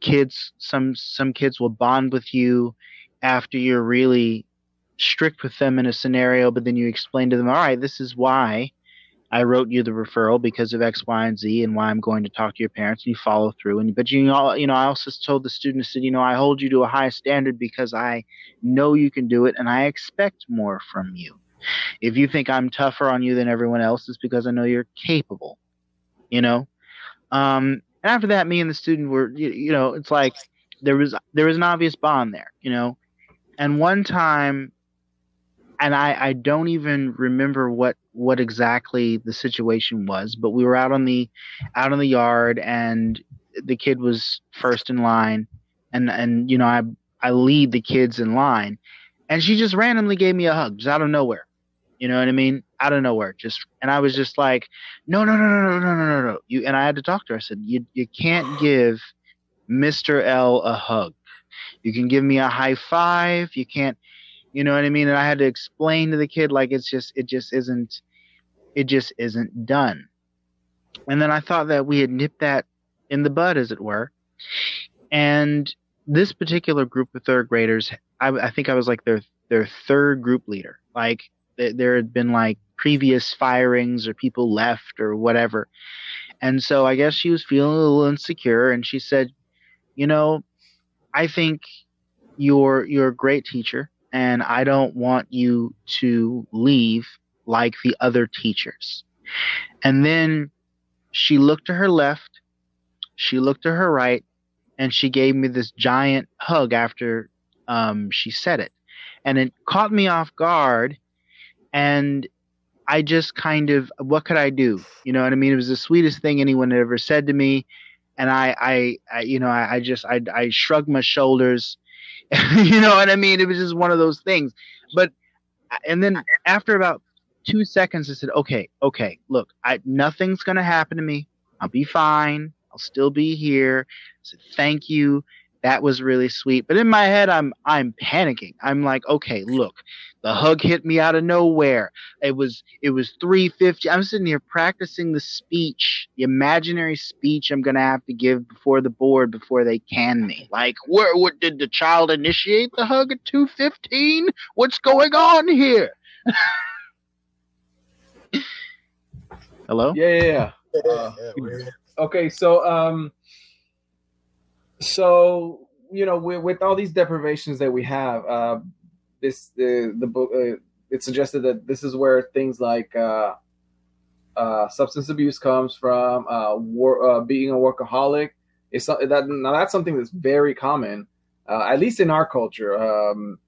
kids some some kids will bond with you after you're really strict with them in a scenario, but then you explain to them, all right, this is why I wrote you the referral because of X, Y, and Z, and why I'm going to talk to your parents. And you follow through. And but you know, you know, I also told the students that you know I hold you to a high standard because I know you can do it, and I expect more from you. If you think I'm tougher on you than everyone else, it's because I know you're capable. You know. Um, and after that, me and the student were, you, you know, it's like there was there was an obvious bond there. You know. And one time and I, I don't even remember what what exactly the situation was, but we were out on the out on the yard and the kid was first in line and and you know I I lead the kids in line and she just randomly gave me a hug just out of nowhere. You know what I mean? Out of nowhere. Just and I was just like, No, no, no, no, no, no, no, no, no. You and I had to talk to her. I said, You you can't give Mr. L a hug. You can give me a high five. You can't you know what I mean? And I had to explain to the kid like it's just it just isn't it just isn't done. And then I thought that we had nipped that in the bud, as it were. And this particular group of third graders, I, I think I was like their their third group leader. Like th- there had been like previous firings or people left or whatever. And so I guess she was feeling a little insecure and she said, "You know, I think you're you're a great teacher and I don't want you to leave like the other teachers. And then she looked to her left, she looked to her right, and she gave me this giant hug after um, she said it. And it caught me off guard. And I just kind of, what could I do? You know what I mean? It was the sweetest thing anyone had ever said to me. And I, I, I you know, I, I just, I, I shrugged my shoulders you know what I mean? It was just one of those things. But and then after about two seconds, I said, "Okay, okay, look, I nothing's gonna happen to me. I'll be fine. I'll still be here." I said, "Thank you." That was really sweet. But in my head, I'm I'm panicking. I'm like, "Okay, look, the hug hit me out of nowhere. It was it was 350. I'm sitting here practicing the speech, the imaginary speech I'm gonna have to give before the board before they can me. Like, where what did the child initiate the hug at 215? What's going on here? Hello? Yeah, yeah, yeah. Uh, okay, so um so you know with, with all these deprivations that we have uh this the the book uh, it suggested that this is where things like uh, uh, substance abuse comes from, uh, war, uh, being a workaholic. Is that now that's something that's very common, uh, at least in our culture. Um,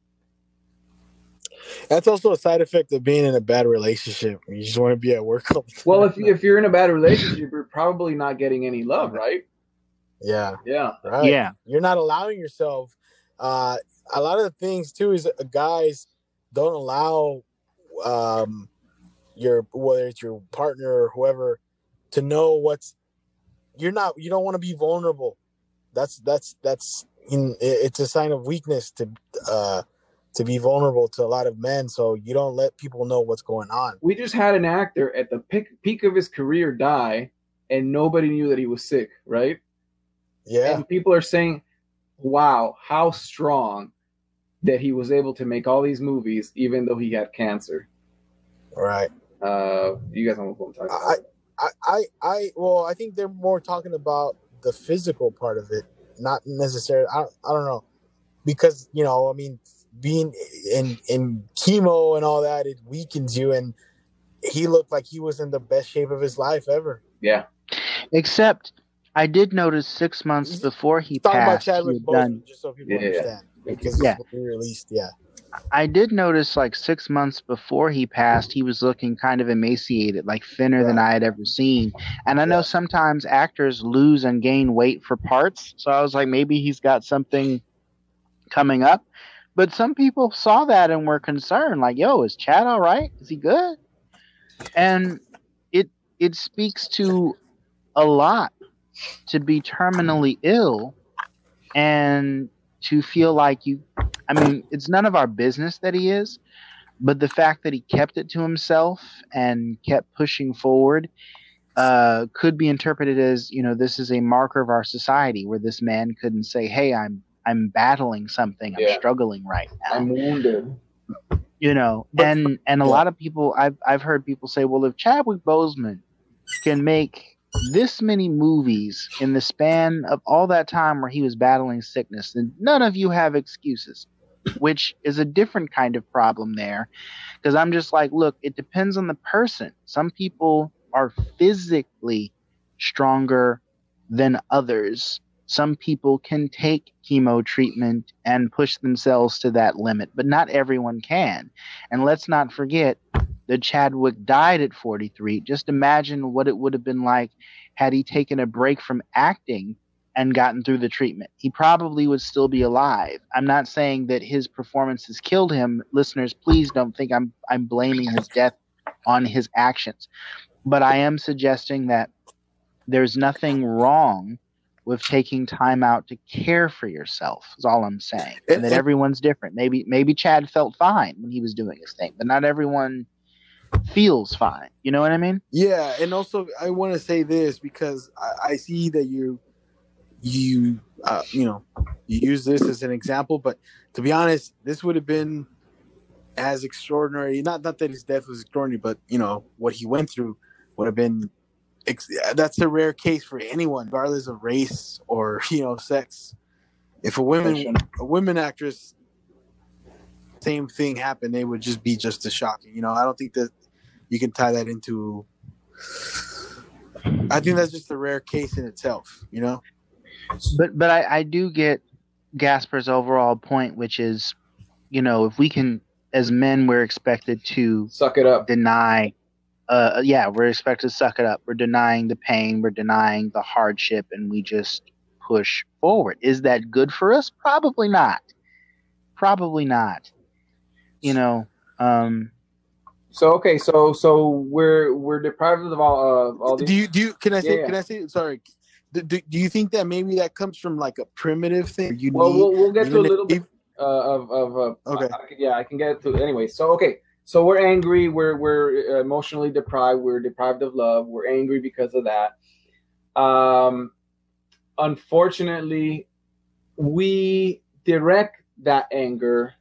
that's also a side effect of being in a bad relationship. You just want to be at work. well, if if you're in a bad relationship, you're probably not getting any love, right? Yeah. Yeah. Right. Yeah. You're not allowing yourself uh, a lot of the things too is uh, guys don't allow um, your whether it's your partner or whoever to know what's you're not you don't want to be vulnerable. That's that's that's in, it's a sign of weakness to uh, to be vulnerable to a lot of men. So you don't let people know what's going on. We just had an actor at the peak, peak of his career die, and nobody knew that he was sick, right? Yeah. And people are saying, "Wow, how strong that he was able to make all these movies even though he had cancer. Right. Uh, you guys know what I'm talking about. I, I, I, well, I think they're more talking about the physical part of it, not necessarily. I, I don't know, because you know, I mean, being in in chemo and all that, it weakens you, and he looked like he was in the best shape of his life ever. Yeah. Except, I did notice six months before he talking passed, about Chadwick Boseman, done, just so people Yeah. understand because Yeah. yeah. released. Yeah, I did notice like six months before he passed, he was looking kind of emaciated, like thinner than I had ever seen. And I know sometimes actors lose and gain weight for parts, so I was like, maybe he's got something coming up. But some people saw that and were concerned, like, "Yo, is Chad all right? Is he good?" And it it speaks to a lot to be terminally ill and to feel like you I mean, it's none of our business that he is, but the fact that he kept it to himself and kept pushing forward uh, could be interpreted as you know this is a marker of our society where this man couldn't say, "Hey, I'm I'm battling something, I'm Yeah. struggling right now." I'm wounded. you know and and a lot of people i've i've heard people say well if chadwick boseman can make this many movies in the span of all that time where he was battling sickness then none of you have excuses which is a different kind of problem there. Because i'm just like look it depends on the person. Some people are physically stronger than others some people can take chemo treatment and push themselves to that limit, but not everyone can. And let's not forget that Chadwick died at 43. Just imagine what it would have been like had he taken a break from acting and gotten through the treatment. He probably would still be alive. I'm not saying that his performances killed him. Listeners, please don't think I'm I'm blaming his death on his actions. But I am suggesting that there's nothing wrong with taking time out to care for yourself is all I'm saying. And, And- that everyone's different. Maybe maybe Chad felt fine when he was doing his thing, but not everyone feels fine. You know what I mean? Yeah, and also I want to say this because I, I see that you, you, uh, you know, you use this as an example, but to be honest, this would have been as extraordinary. Not not that his death was extraordinary, but you know what he went through would have been. Ex- that's a rare case for anyone, regardless of race or you know sex. If a woman, a women actress, same thing happened, they would just be just as shocking. You know, I don't think that you can tie that into. I think that's just a rare case in itself. You know. But but I, I do get Gaspar's overall point, which is, you know, if we can as men we're expected to Suck it up. deny uh yeah we're expected to suck it up we're denying the pain we're denying the hardship and we just push forward is that good for us probably not probably not you know um So okay, so so we're we're deprived of all uh, all these. Do you do you can I say Yeah, yeah. can I say sorry? Do, do, do you think that maybe that comes from like a primitive thing? You well, need we'll we'll get to a even if- little bit uh, of of uh, Okay. I, I can- yeah, I can get to anyway. So okay, so we're angry. We're we're emotionally deprived. We're deprived of love. We're angry because of that. Um, unfortunately, we direct that anger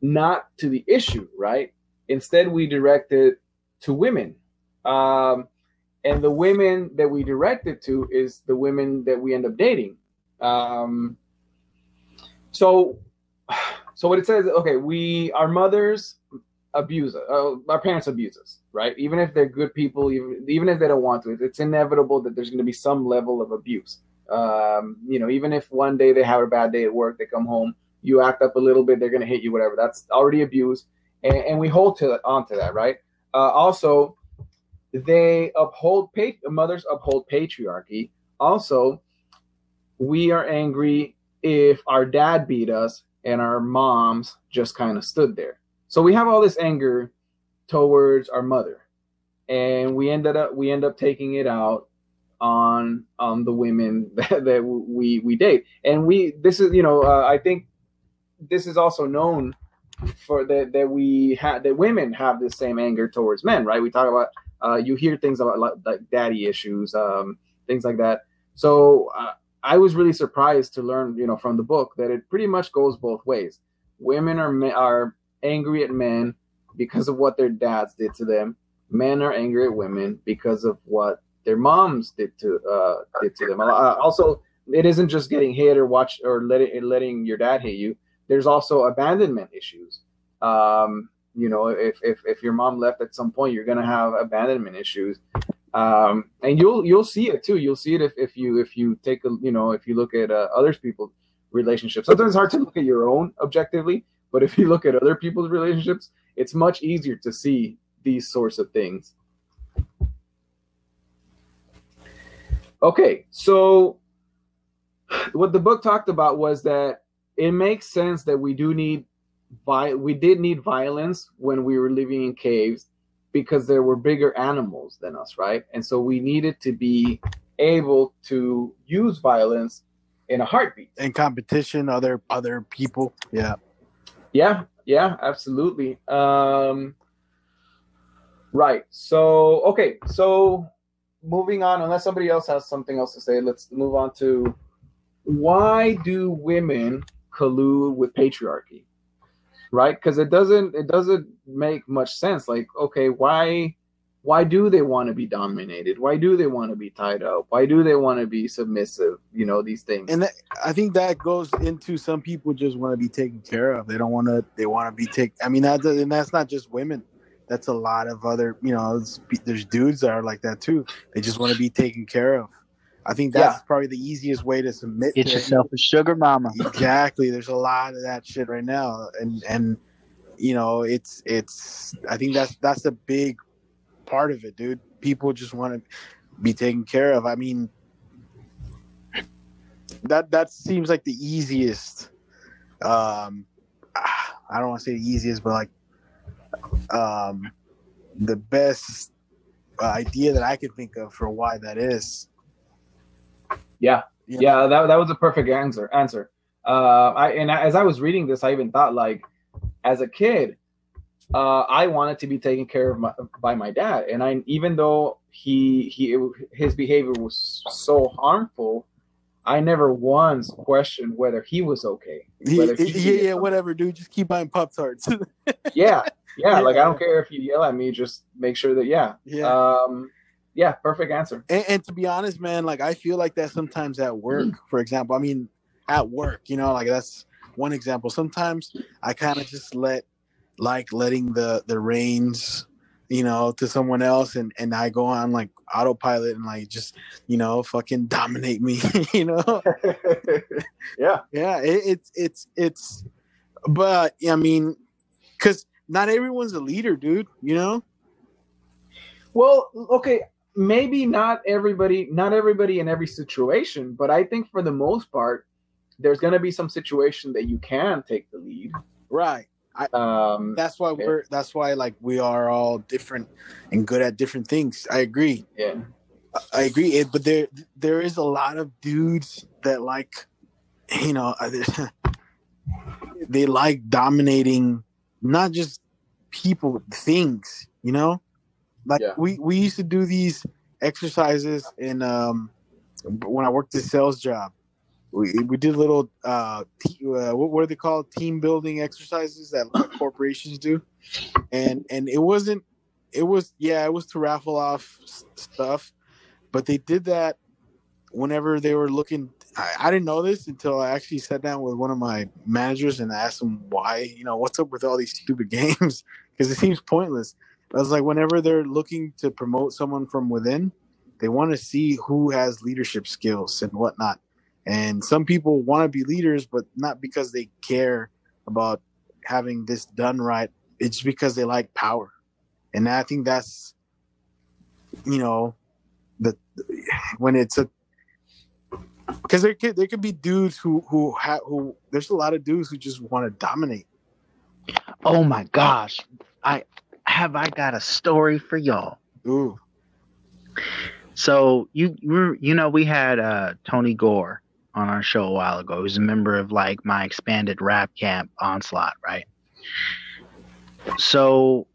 not to the issue, right? Instead, we direct it to women. Um, and the women that we direct it to is the women that we end up dating. Um, so, so what it says, okay, we, our mothers abuse uh, our parents abuse us, right? Even if they're good people, even, even if they don't want to, it's inevitable that there's going to be some level of abuse. Um, you know, even if one day they have a bad day at work, they come home, you act up a little bit, they're going to hit you, whatever. That's already abuse. And, and we hold to on to that, right? Uh, also, they uphold pa- mothers uphold patriarchy. Also, we are angry if our dad beat us and our moms just kind of stood there. So we have all this anger towards our mother, and we ended up we end up taking it out on on the women that, that we we date. And we this is you know uh, I think this is also known for that that we have that women have the same anger towards men, right? We talk about uh, you hear things about like, like daddy issues, um, things like that. So uh, I was really surprised to learn, you know, from the book that it pretty much goes both ways. Women are are angry at men because of what their dads did to them. Men are angry at women because of what their moms did to uh, did to them. Uh, also, it isn't just getting hit or watch or letting letting your dad hit you. There's also abandonment issues. Um, you know, if, if if your mom left at some point, you're gonna have abandonment issues. Um, and you'll you'll see it too. You'll see it if, if you if you take a you know if you look at uh, others people's relationships. Sometimes it's hard to look at your own objectively, but if you look at other people's relationships, it's much easier to see these sorts of things. Okay, so what the book talked about was that it makes sense that we do need we did need violence when we were living in caves because there were bigger animals than us, right? And so we needed to be able to use violence in a heartbeat. in competition, other other people. Yeah. Yeah, yeah, absolutely. Um, right. So, okay. So moving on, unless somebody else has something else to say, let's move on to why do women collude with patriarchy? Right? Because it doesn't it doesn't make much sense. Like, okay, why why do they want to be dominated? Why do they want to be tied up? Why do they want to be submissive? You know, these things. And that, I think that goes into some people just want to be taken care of. They don't want to. They want to be taken. I mean, that, and that's not just women. That's a lot of other. You know, there's dudes that are like that too. They just want to be taken care of. I think that's yeah. probably the easiest way to submit. Get to yourself a sugar mama. Exactly. There's a lot of that shit right now, and and you know, it's it's. I think that's that's a big part of it, dude. People just want to be taken care of. I mean, that that seems like the easiest. Um, I don't want to say the easiest, but like, um, the best idea that I could think of for why that is. Yeah, yeah, yeah that that was a perfect answer. Answer. Uh, I and as I was reading this, I even thought like, as a kid, uh, I wanted to be taken care of my, by my dad, and I even though he he his behavior was so harmful, I never once questioned whether he was okay. He, he yeah, yeah, whatever, dude. Just keep buying pop tarts. yeah, yeah, yeah, Like I don't care if you yell at me. Just make sure that yeah, yeah. Um, yeah, perfect answer. And, and, to be honest, man, like I feel like that sometimes at work, mm. for example. I mean, at work, you know, like that's one example. Sometimes I kind of just let like letting the the reins you know to someone else and and i go on like autopilot and like just you know fucking dominate me you know? Yeah. Yeah it, it's it's it's but i mean because not everyone's a leader dude you know? Well okay maybe not everybody not everybody in every situation but i think for the most part there's going to be some situation that you can take the lead. Right I, um, that's why we're. That's why like we are all different and good at different things. I agree. Yeah, I, agree. It, but there, there is a lot of dudes that like, you know, they like dominating not just people, things. You know, like yeah. we we used to do these exercises in um when I worked the sales job we, we did little uh, uh, what, are they called? Team building exercises that corporations do. And and it wasn't it was yeah it was to raffle off stuff. But they did that whenever they were looking I, I, didn't know this until i actually sat down with one of my managers and asked him why you know what's up with all these stupid games? Because it seems pointless. I was like whenever they're looking to promote someone from within they want to see who has leadership skills and whatnot and some people want to be leaders, but not because they care about having this done right. It's because they like power. And I think that's, you know, the when it's a because there could there could be dudes who who have who there's a lot of dudes who just want to dominate. Oh my gosh, I have I got a story for y'all. Ooh. So you you know we had uh Tony Gore on our show a while ago. He was a member of like my expanded rap camp onslaught, right? So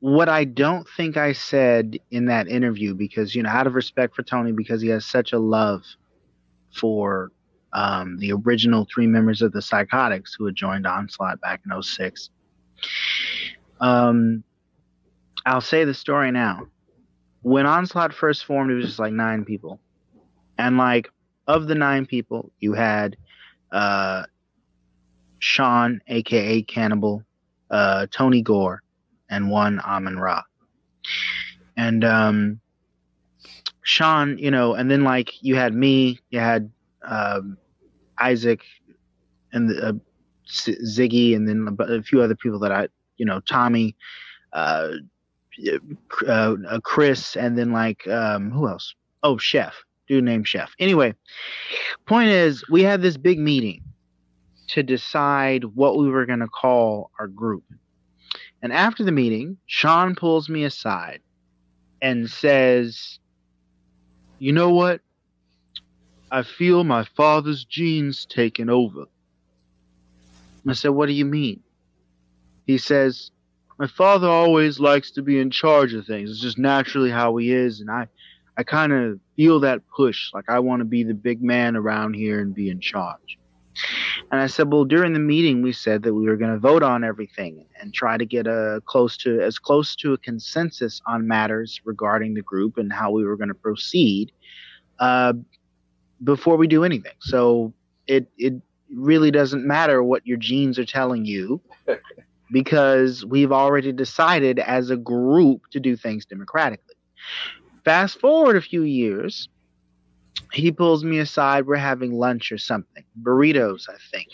what I don't think I said in that interview, because you know, out of respect for Tony, because he has such a love for um, the original three members of the Psychotics who had joined Onslaught back in 06. Um, I'll say the story now. When Onslaught first formed, it was just like nine people. And like of the nine people, you had uh, Sean, aka Cannibal, uh, Tony Gore, and one Amon Ra. And um, Sean, you know, and then like you had me, you had um, Isaac, and the, uh, Ziggy, and then a few other people that I, you know, Tommy, uh, uh, Chris, and then like um, who else? Oh, Chef dude named Chef. Anyway, point is, we had this big meeting to decide what we were going to call our group. And after the meeting, Sean pulls me aside and says, You know what? I feel my father's genes taking over. I said, What do you mean? He says, My father always likes to be in charge of things. It's just naturally how he is, and I I kind of feel that push. Like I want to be the big man around here and be in charge. And I said, well, during the meeting, we said that we were going to vote on everything and try to get a close to as close to a consensus on matters regarding the group and how we were going to proceed uh, before we do anything. So it it really doesn't matter what your genes are telling you because we've already decided as a group to do things democratically. Fast forward a few years, he pulls me aside. We're having lunch or something, burritos, I think.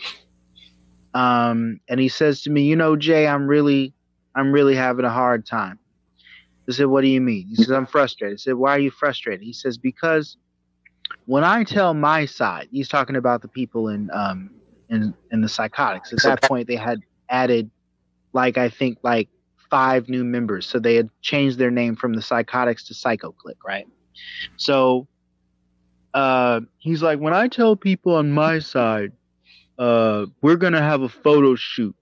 Um, and he says to me, "You know, Jay, I'm really, I'm really having a hard time." I said, "What do you mean?" He says, "I'm frustrated." I said, "Why are you frustrated?" He says, "Because when I tell my side, he's talking about the people in um in in the psychotics. At that point, they had added, like I think, like five new members. So they had changed their name from the psychotics to Psycho Click, right? So uh, he's like, when I tell people on my side, uh, we're gonna have a photo shoot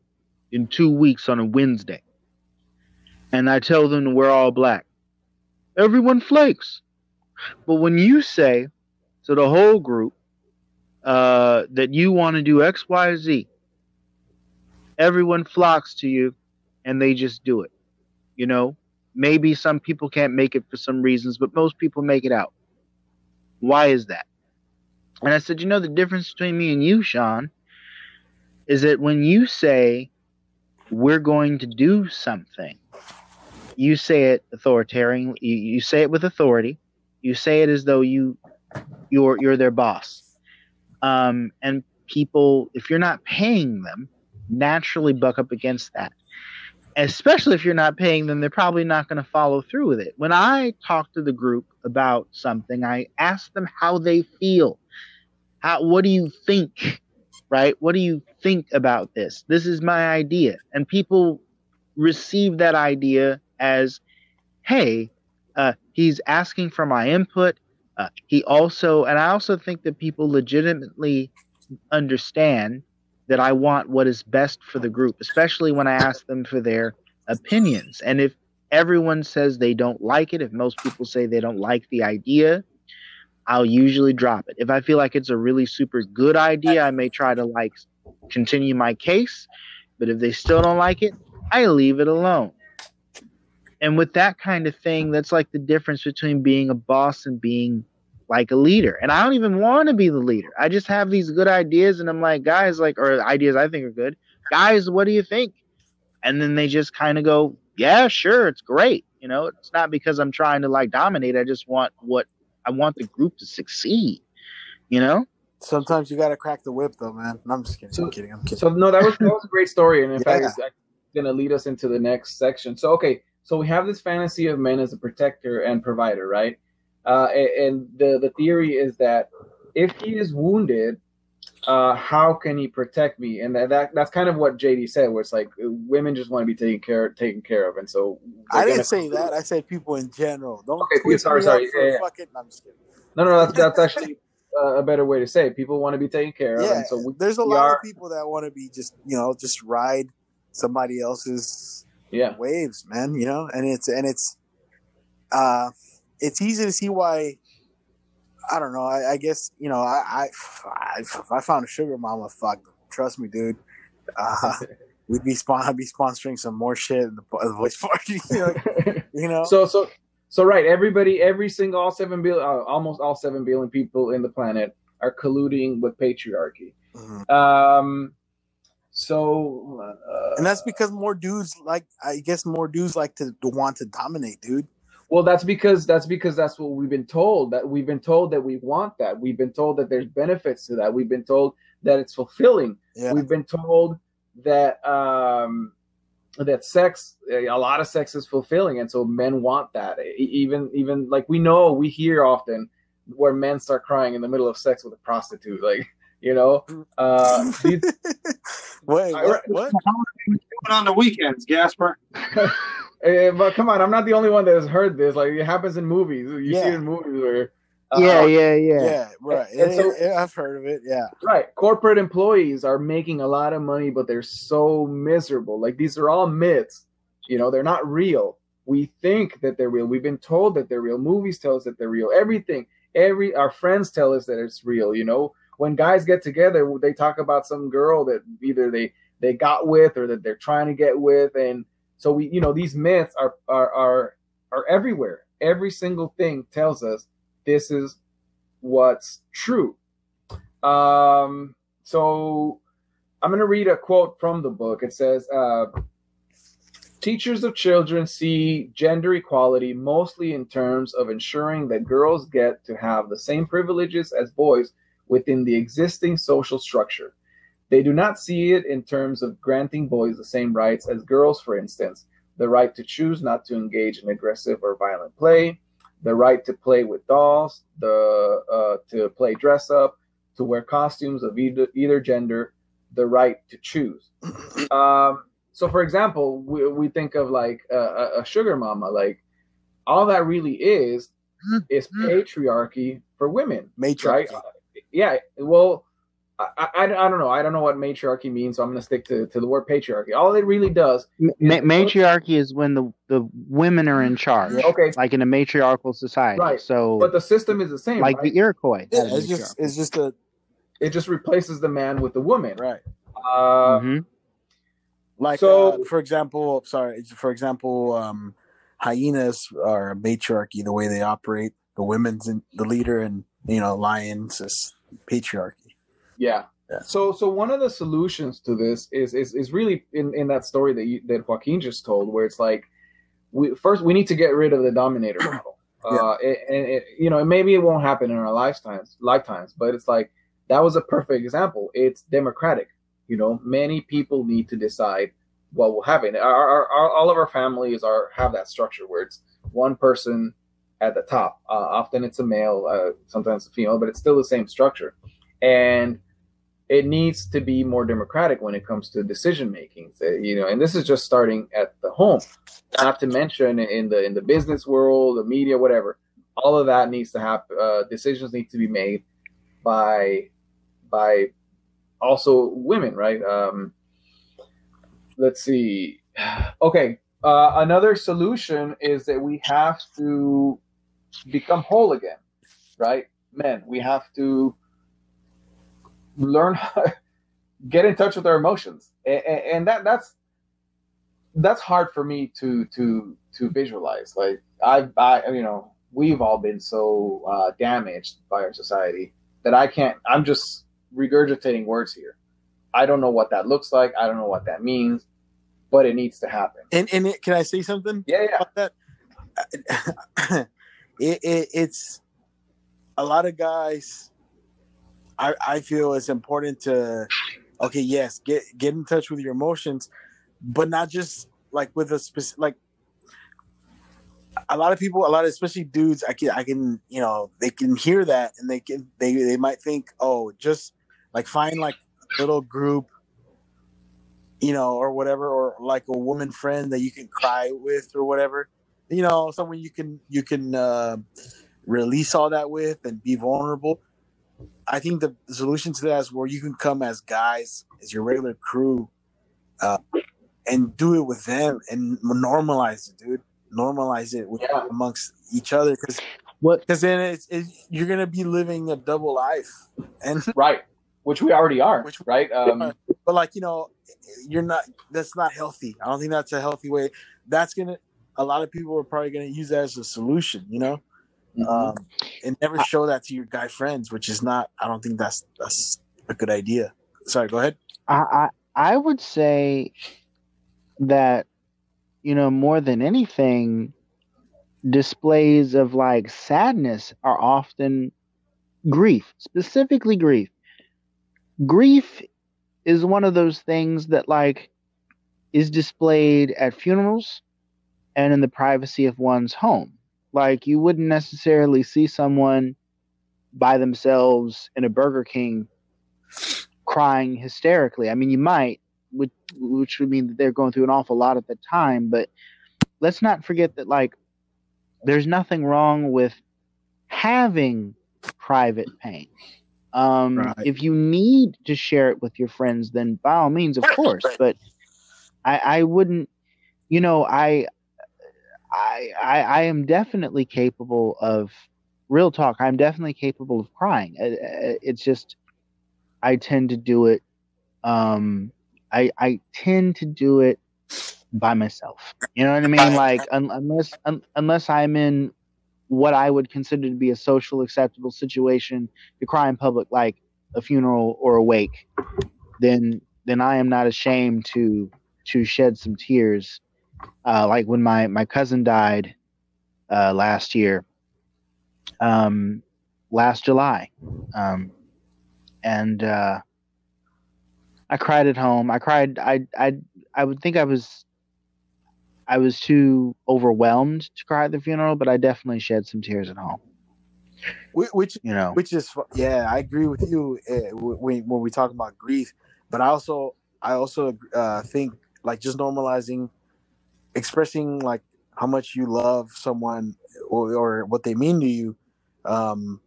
in two weeks on a Wednesday, and I tell them we're all black, everyone flakes. But when you say to the whole group uh, that you want to do X, Y, Z, everyone flocks to you, and they just do it. You know, maybe some people can't make it for some reasons, but most people make it out. Why is that? And I said, you know, the difference between me and you, Sean, is that when you say we're going to do something, you say it authoritarian. You, say it with authority. You say it as though you you're you're their boss. Um, and people, if you're not paying them, naturally buck up against that especially if you're not paying them, they're probably not going to follow through with it. When I talk to the group about something, I ask them how they feel. How, what do you think? Right? What do you think about this? This is my idea. And people receive that idea as, hey, uh, he's asking for my input. Uh, he also, and I also think that people legitimately understand that I want what is best for the group, especially when I ask them for their opinions. And if everyone says they don't like it, if most people say they don't like the idea, I'll usually drop it. If I feel like it's a really super good idea, I may try to like continue my case. But if they still don't like it, I leave it alone. And with that kind of thing, that's like the difference between being a boss and being like a leader. And I don't even want to be the leader. I just have these good ideas and I'm like, guys, like, or ideas I think are good. Guys, what do you think? And then they just kind of go, yeah, sure, it's great. You know, it's not because I'm trying to like dominate. I just want what I want the group to succeed. You know? Sometimes you got to crack the whip, though, man. No, I'm just kidding. So, I'm kidding. I'm kidding. So no, that was that was a great story, and in Yeah. fact, it's going to lead us into the next section. So okay, so we have this fantasy of men as a protector and provider, right? Uh, and the the theory is that if he is wounded, uh, how can he protect me? And that, that that's kind of what JD said, where it's like women just want to be taken care taken care of, and so I didn't say that. I said people in general. Don't Okay, sorry, sorry. Yeah, yeah. fucking. No, I'm just kidding. No, no, that's that's actually uh, a better way to say it. People want to be taken care of, Yeah, and so we, there's a lot are, of people that want to be just you know just ride somebody else's yeah. waves, man. You know, and it's and it's uh, it's easy to see why. I don't know. I, I guess you know. I, I I if I found a sugar mama. Fuck, trust me, dude. Uh, we'd be spon- I'd be sponsoring some more shit in the, the voice party. You know. So so so right, everybody, every single all seven billion, uh, almost all seven billion people in the planet are colluding with patriarchy. Mhm. Um, so uh, and that's because more dudes like. I guess more dudes like to, to want to dominate, dude. Well, that's because that's because that's what we've been told. That we've been told that we want that. We've been told that there's benefits to that. We've been told that it's fulfilling. Yeah. We've been told that um, that sex, a lot of sex is fulfilling, and so men want that. Even even like we know, we hear often where men start crying in the middle of sex with a prostitute, like you know. Uh, these, Wait, I- what? what? Doing on the weekends, Gaspar. eh, but come on, I'm not the only one that has heard this. Like it happens in movies. You see it in movies where. uh, yeah, yeah, yeah. Yeah, right. And so- Yeah, yeah, I've heard of it. Yeah. Right. Corporate employees are making a lot of money, but they're so miserable. Like these are all myths. You know, they're not real. We think that they're real. We've been told that they're real. Movies tell us that they're real. Everything, every our friends tell us that it's real. You know, when guys get together, they talk about some girl that either they they got with or that they're trying to get with, and so we, you know, these myths are are are are everywhere. Every single thing tells us this is what's true. Um, so I'm going to read a quote from the book. It says, uh, Teachers of children see gender equality mostly in terms of ensuring that girls get to have the same privileges as boys within the existing social structure. They do not see it in terms of granting boys the same rights as girls, for instance, the right to choose not to engage in aggressive or violent play, the right to play with dolls, the uh, to play dress up, to wear costumes of either, either gender, the right to choose. Um, so, for example, we, we think of like a, a sugar mama, like all that really is is patriarchy for women, Matriarchy. right? Yeah. Well, I, I, I don't know. I don't know what matriarchy means, so I'm going to stick to, to the word patriarchy. All it really does, Ma- matriarchy is when the, the women are in charge, okay, like in a matriarchal society. Right. So, but the system is the same. like right? the Iroquois. Yeah, it's just it's just a it just replaces the man with the woman. right. Uh, Mhm. Like So- uh, for example, sorry, for example, um, hyenas are a matriarchy the way they operate. The women's in, the leader, and you know, lions is patriarchy. Yeah. Yeah. So so one of the solutions to this is is, is really in, in that story that you, that Joaquin just told, where it's like we first we need to get rid of the dominator model. Uh, it, and it, you know, maybe it won't happen in our lifetimes, lifetimes, but it's like that was a perfect example. It's democratic. You know, many people need to decide what will happen. Our, our, our, all of our families are have that structure where it's one person at the top. Uh, often it's a male, uh, sometimes a female, but it's still the same structure. And it needs to be more democratic when it comes to decision making. You know, and this is just starting at the home. Not to mention in the in the business world, the media, whatever. All of that needs to happen. Uh, decisions need to be made by by also women, right? Um, let's see. Okay, uh, another solution is that we have to become whole again, right? Men, we have to learn how get in touch with our emotions, and, and that that's that's hard for me to to to visualize. Like I, I you know, we've all been so uh, damaged by our society that I can't. I'm just regurgitating words here. I don't know what that looks like. I don't know what that means, but it needs to happen. And and it, can I say something? Yeah, yeah. about that? it, it, it's a lot of guys. I I feel it's important to okay, yes, get get in touch with your emotions, but not just like with a specific like. A lot of people, a lot of especially dudes, I can I can you know they can hear that and they can they they might think oh just like find like a little group you know, or whatever, or like a woman friend that you can cry with or whatever, you know, someone you can you can uh, release all that with and be vulnerable. I think the solution to that is where you can come as guys, as your regular crew, uh, and do it with them and normalize it, dude. Normalize it with, Yeah. amongst each other, because What because then it's, it's you're gonna be living a double life, and Right. Which we already are. Which we right. Um, are. but like you know you're not that's not healthy i don't think that's a healthy way that's gonna a lot of people are probably gonna use that as a solution you know mhm. um and never show that to your guy friends which is not i don't think that's that's a good idea sorry go ahead I, I I would say that you know more than anything, displays of like sadness are often grief, specifically grief. Grief is one of those things that like is displayed at funerals and in the privacy of one's home. Like you wouldn't necessarily see someone by themselves in a Burger King crying hysterically. I mean, you might, which, which would mean that they're going through an awful lot at the time. But let's not forget that, like, there's nothing wrong with having private pain. Um, Right. If you need to share it with your friends, then by all means, of course. But I, I wouldn't, you know, I. I, I I am definitely capable of real talk. I'm definitely capable of crying. It- it- It's just I tend to do it. Um, I I tend to do it by myself. You know what I mean? Like un, unless un, unless I'm in what I would consider to be a social acceptable situation to cry in public, like a funeral or a wake, then then I am not ashamed to to shed some tears. Uh, like when my my cousin died uh, last year, um, last July, um, and uh, I cried at home. I cried. I I I would think I was I was too overwhelmed to cry at the funeral, but I definitely shed some tears at home. Which You know, which is yeah i agree with you uh, when, when we talk about grief but i also i also uh, think like just normalizing expressing like how much you love someone or, or what they mean to you um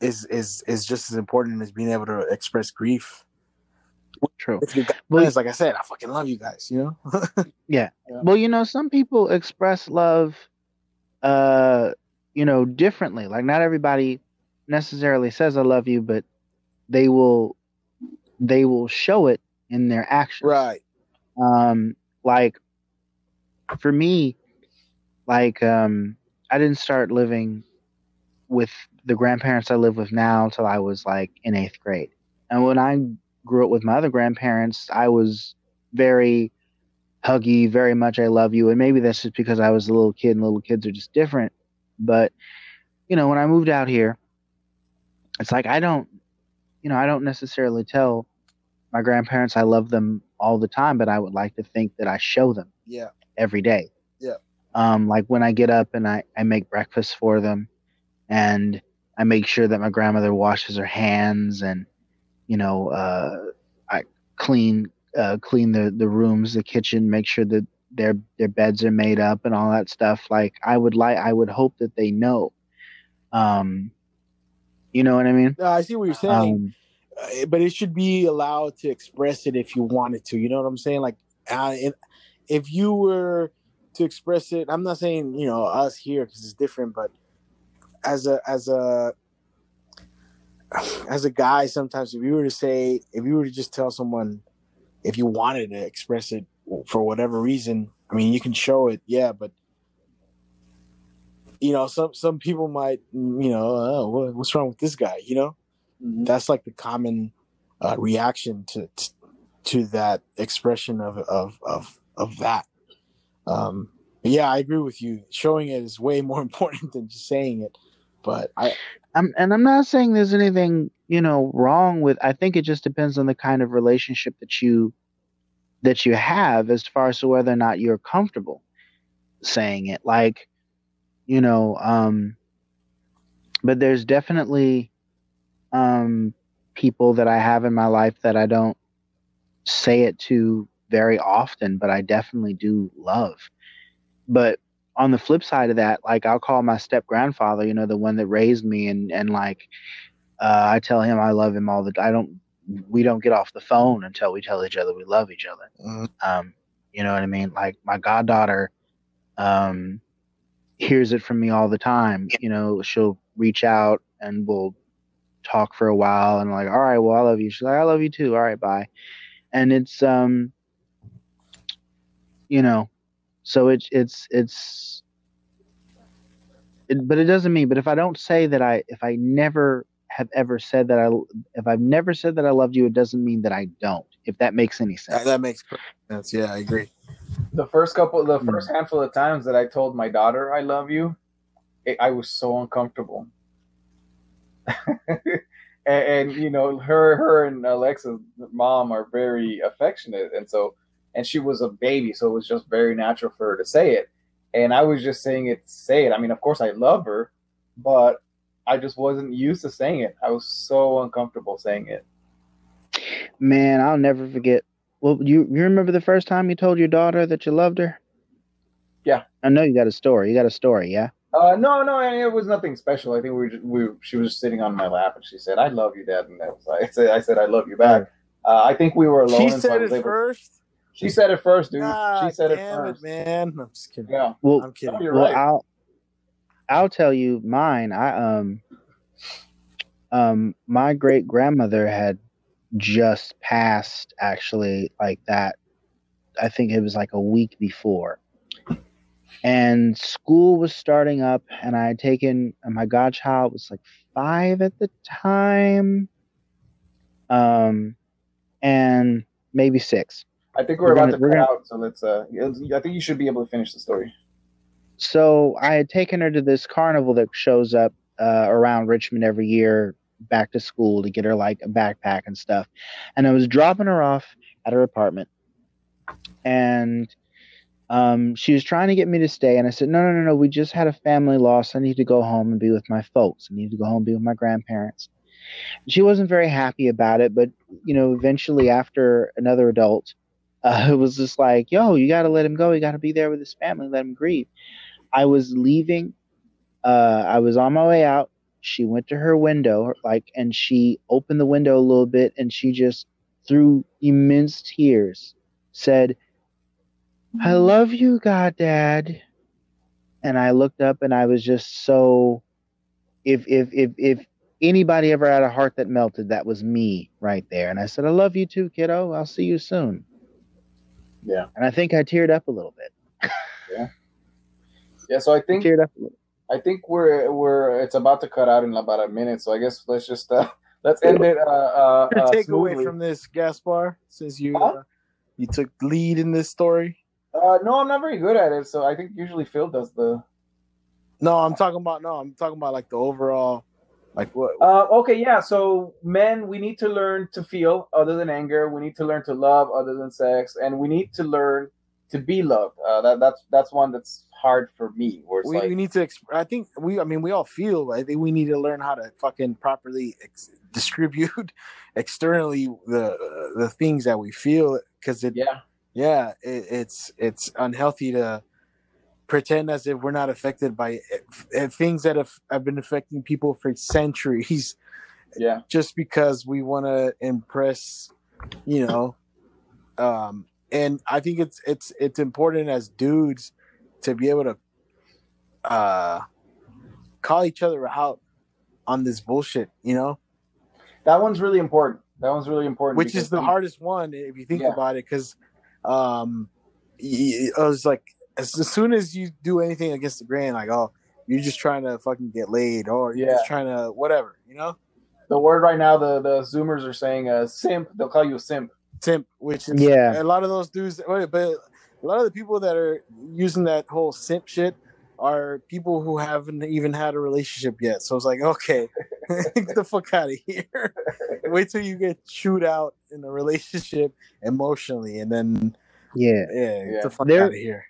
is is is just as important as being able to express grief true. guys, Well, like i said i fucking love you guys you know Yeah. Well, you know, some people express love, uh, you know, differently. Like not everybody necessarily says "I love you," but they will, they will show it in their actions. right Um, like for me, like um, I didn't start living with the grandparents I live with now until I was like in eighth grade. And when I grew up with my other grandparents, I was very huggy, very much I love you. And maybe that's just because I was a little kid and little kids are just different. But, you know, when I moved out here, it's like I don't, you know, I don't necessarily tell my grandparents I love them all the time, but I would like to think that I show them yeah every day. Yeah. Um, like when I get up and I, I make breakfast for them and I make sure that my grandmother washes her hands and, you know, uh, I clean, uh, clean the, the rooms, the kitchen, make sure that their, their beds are made up and all that stuff. Like I would like, I would hope that they know, um, you know what I mean? no, i see what you're saying Um, uh, but it should be allowed to express it if you wanted to. You know what I'm saying? Like, uh, if, you were to express it, I'm not saying you know us here because it's different, but as a as a as a guy, sometimes if you were to say, if you were to just tell someone, if you wanted to express it for whatever reason, I mean, you can show it, yeah, but you know, some some people might, you know, oh, what's wrong with this guy? You know that's like the common uh, reaction to, to to that expression of of of of that. Um, yeah, I agree with you. Showing it is way more important than just saying it. But I I'm, and I'm not saying there's anything, you know, wrong with. I think it just depends on the kind of relationship that you that you have, as far as to whether or not you're comfortable saying it. Like, you know, um, but there's definitely um, people that I have in my life that I don't say it to very often, but I definitely do love. But on the flip side of that, like I'll call my step grandfather, you know, the one that raised me, and and like uh, I tell him I love him all the. I don't. We don't get off the phone until we tell each other we love each other. Mhm. Um, you know what I mean? Like my goddaughter, um, hears it from me all the time. You know, she'll reach out and we'll talk for a while, and like, all right, well, I love you. She's like, I love you too. All right, bye. And it's um, you know, so it's it's it's it, but it doesn't mean but if i don't say that i if i never have ever said that i if i've never said that i loved you it doesn't mean that i don't if that makes any that, sense that makes perfect sense. Yeah, I agree. The first couple, the Hmm. first handful of times that I told my daughter I love you, it, I was so uncomfortable. and, and you know, her, her and Alexa's mom are very affectionate, and so, and she was a baby, so it was just very natural for her to say it. And I was just saying it, to say it. I mean, of course, I love her, but I just wasn't used to saying it. I was so uncomfortable saying it. man i'll never forget well you you remember the first time you told your daughter that you loved her Yeah. i know you got a story you got a story yeah Uh, no, no, it was nothing special. I think we were, just, we she was just sitting on my lap and she said, "I love you, Dad," and that was I said, "I said I love you back." Uh, I think we were alone. She and so said it able- first. She said it first, dude. Ah, she said it damn first. man. I'm just kidding. Yeah. Well, I'm kidding. No, well, right. I'll I'll tell you mine. I um um my great grandmother had just passed actually like that. I think it was like a week before. And school was starting up and I had taken and my godchild was like 5 at the time. Um and maybe 6. I think we're, We're about gonna- to we're cut gonna- out, so let's. Uh, I think you should be able to finish the story. So I had taken her to this carnival that shows up uh, around Richmond every year back to school to get her like a backpack and stuff. And I was dropping her off at her apartment. And um, she was trying to get me to stay. And I said, no, no, no, no. We just had a family loss. I need to go home and be with my folks. I need to go home and be with my grandparents. She wasn't very happy about it. But, you know, eventually after another adult, uh, it was just like, yo, you got to let him go. You got to be there with his family, let him grieve. I was leaving. Uh, I was on my way out. She went to her window, like, and she opened the window a little bit, and she just, through immense tears, said, "I love you, God, Dad." And I looked up, and I was just so. If if if if anybody ever had a heart that melted, that was me right there. And I said, "I love you too, kiddo. I'll see you soon." Yeah. And I think I teared up a little bit. Yeah. Yeah. So I I think teared up a little. I think we're we're it's about to cut out in about a minute. So I guess let's just uh, let's end it. Uh, uh, Your uh, takeaway smoothly. from this, Gaspar, since you Huh? uh, you took lead in this story. Uh, no, I'm not very good at it. So I think usually Phil does the. No, I'm talking about no, I'm talking about like the overall, like what. Uh, okay, yeah. So men, we need to learn to feel other than anger. We need to learn to love other than sex, and we need to learn to be loved. Uh, that that's that's one that's hard for me. We, like, we need to. Exp- I think we. I mean, we all feel. I think we need to learn how to fucking properly ex- distribute externally the the things that we feel because it. yeah, yeah, it, it's it's unhealthy to pretend as if we're not affected by uh, things that have, have been affecting people for centuries yeah, just because we want to impress you know um and i think it's it's it's important as dudes to be able to uh call each other out on this bullshit you know that one's really important. That one's really important. which is the hardest one if you think Yeah. about it because um y- I was like as, as soon as you do anything against the grain like oh you're just trying to fucking get laid or you're Yeah. just trying to whatever you know The word right now, the the Zoomers are saying uh, simp. They'll call you a simp. simp which is Yeah. a lot of those dudes but a lot of the people that are using that whole simp shit are people who haven't even had a relationship yet so it's like okay get the fuck out of here wait till you get chewed out in a relationship emotionally and then Yeah. Yeah, get Yeah. the fuck There- out of here.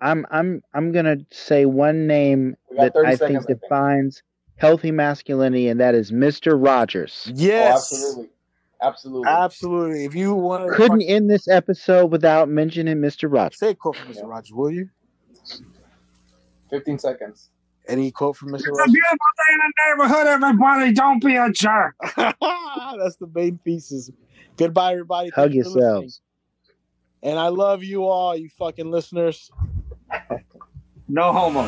I'm I'm I'm gonna say one name that I seconds, I think think. defines healthy masculinity, and that is Mr. Rogers. Yes, Oh, absolutely, absolutely. absolutely. If you want Couldn't end this episode without mentioning Mr. Rogers. say a quote from Mr. Yeah. Rogers, will you? Fifteen seconds. Any quote from Mr. It's a Rogers? beautiful day in the neighborhood, everybody. Don't be a jerk. That's the main thesis. Goodbye, everybody. Hug Thank you for listening. yourselves. And I love you all, you fucking listeners. No homo.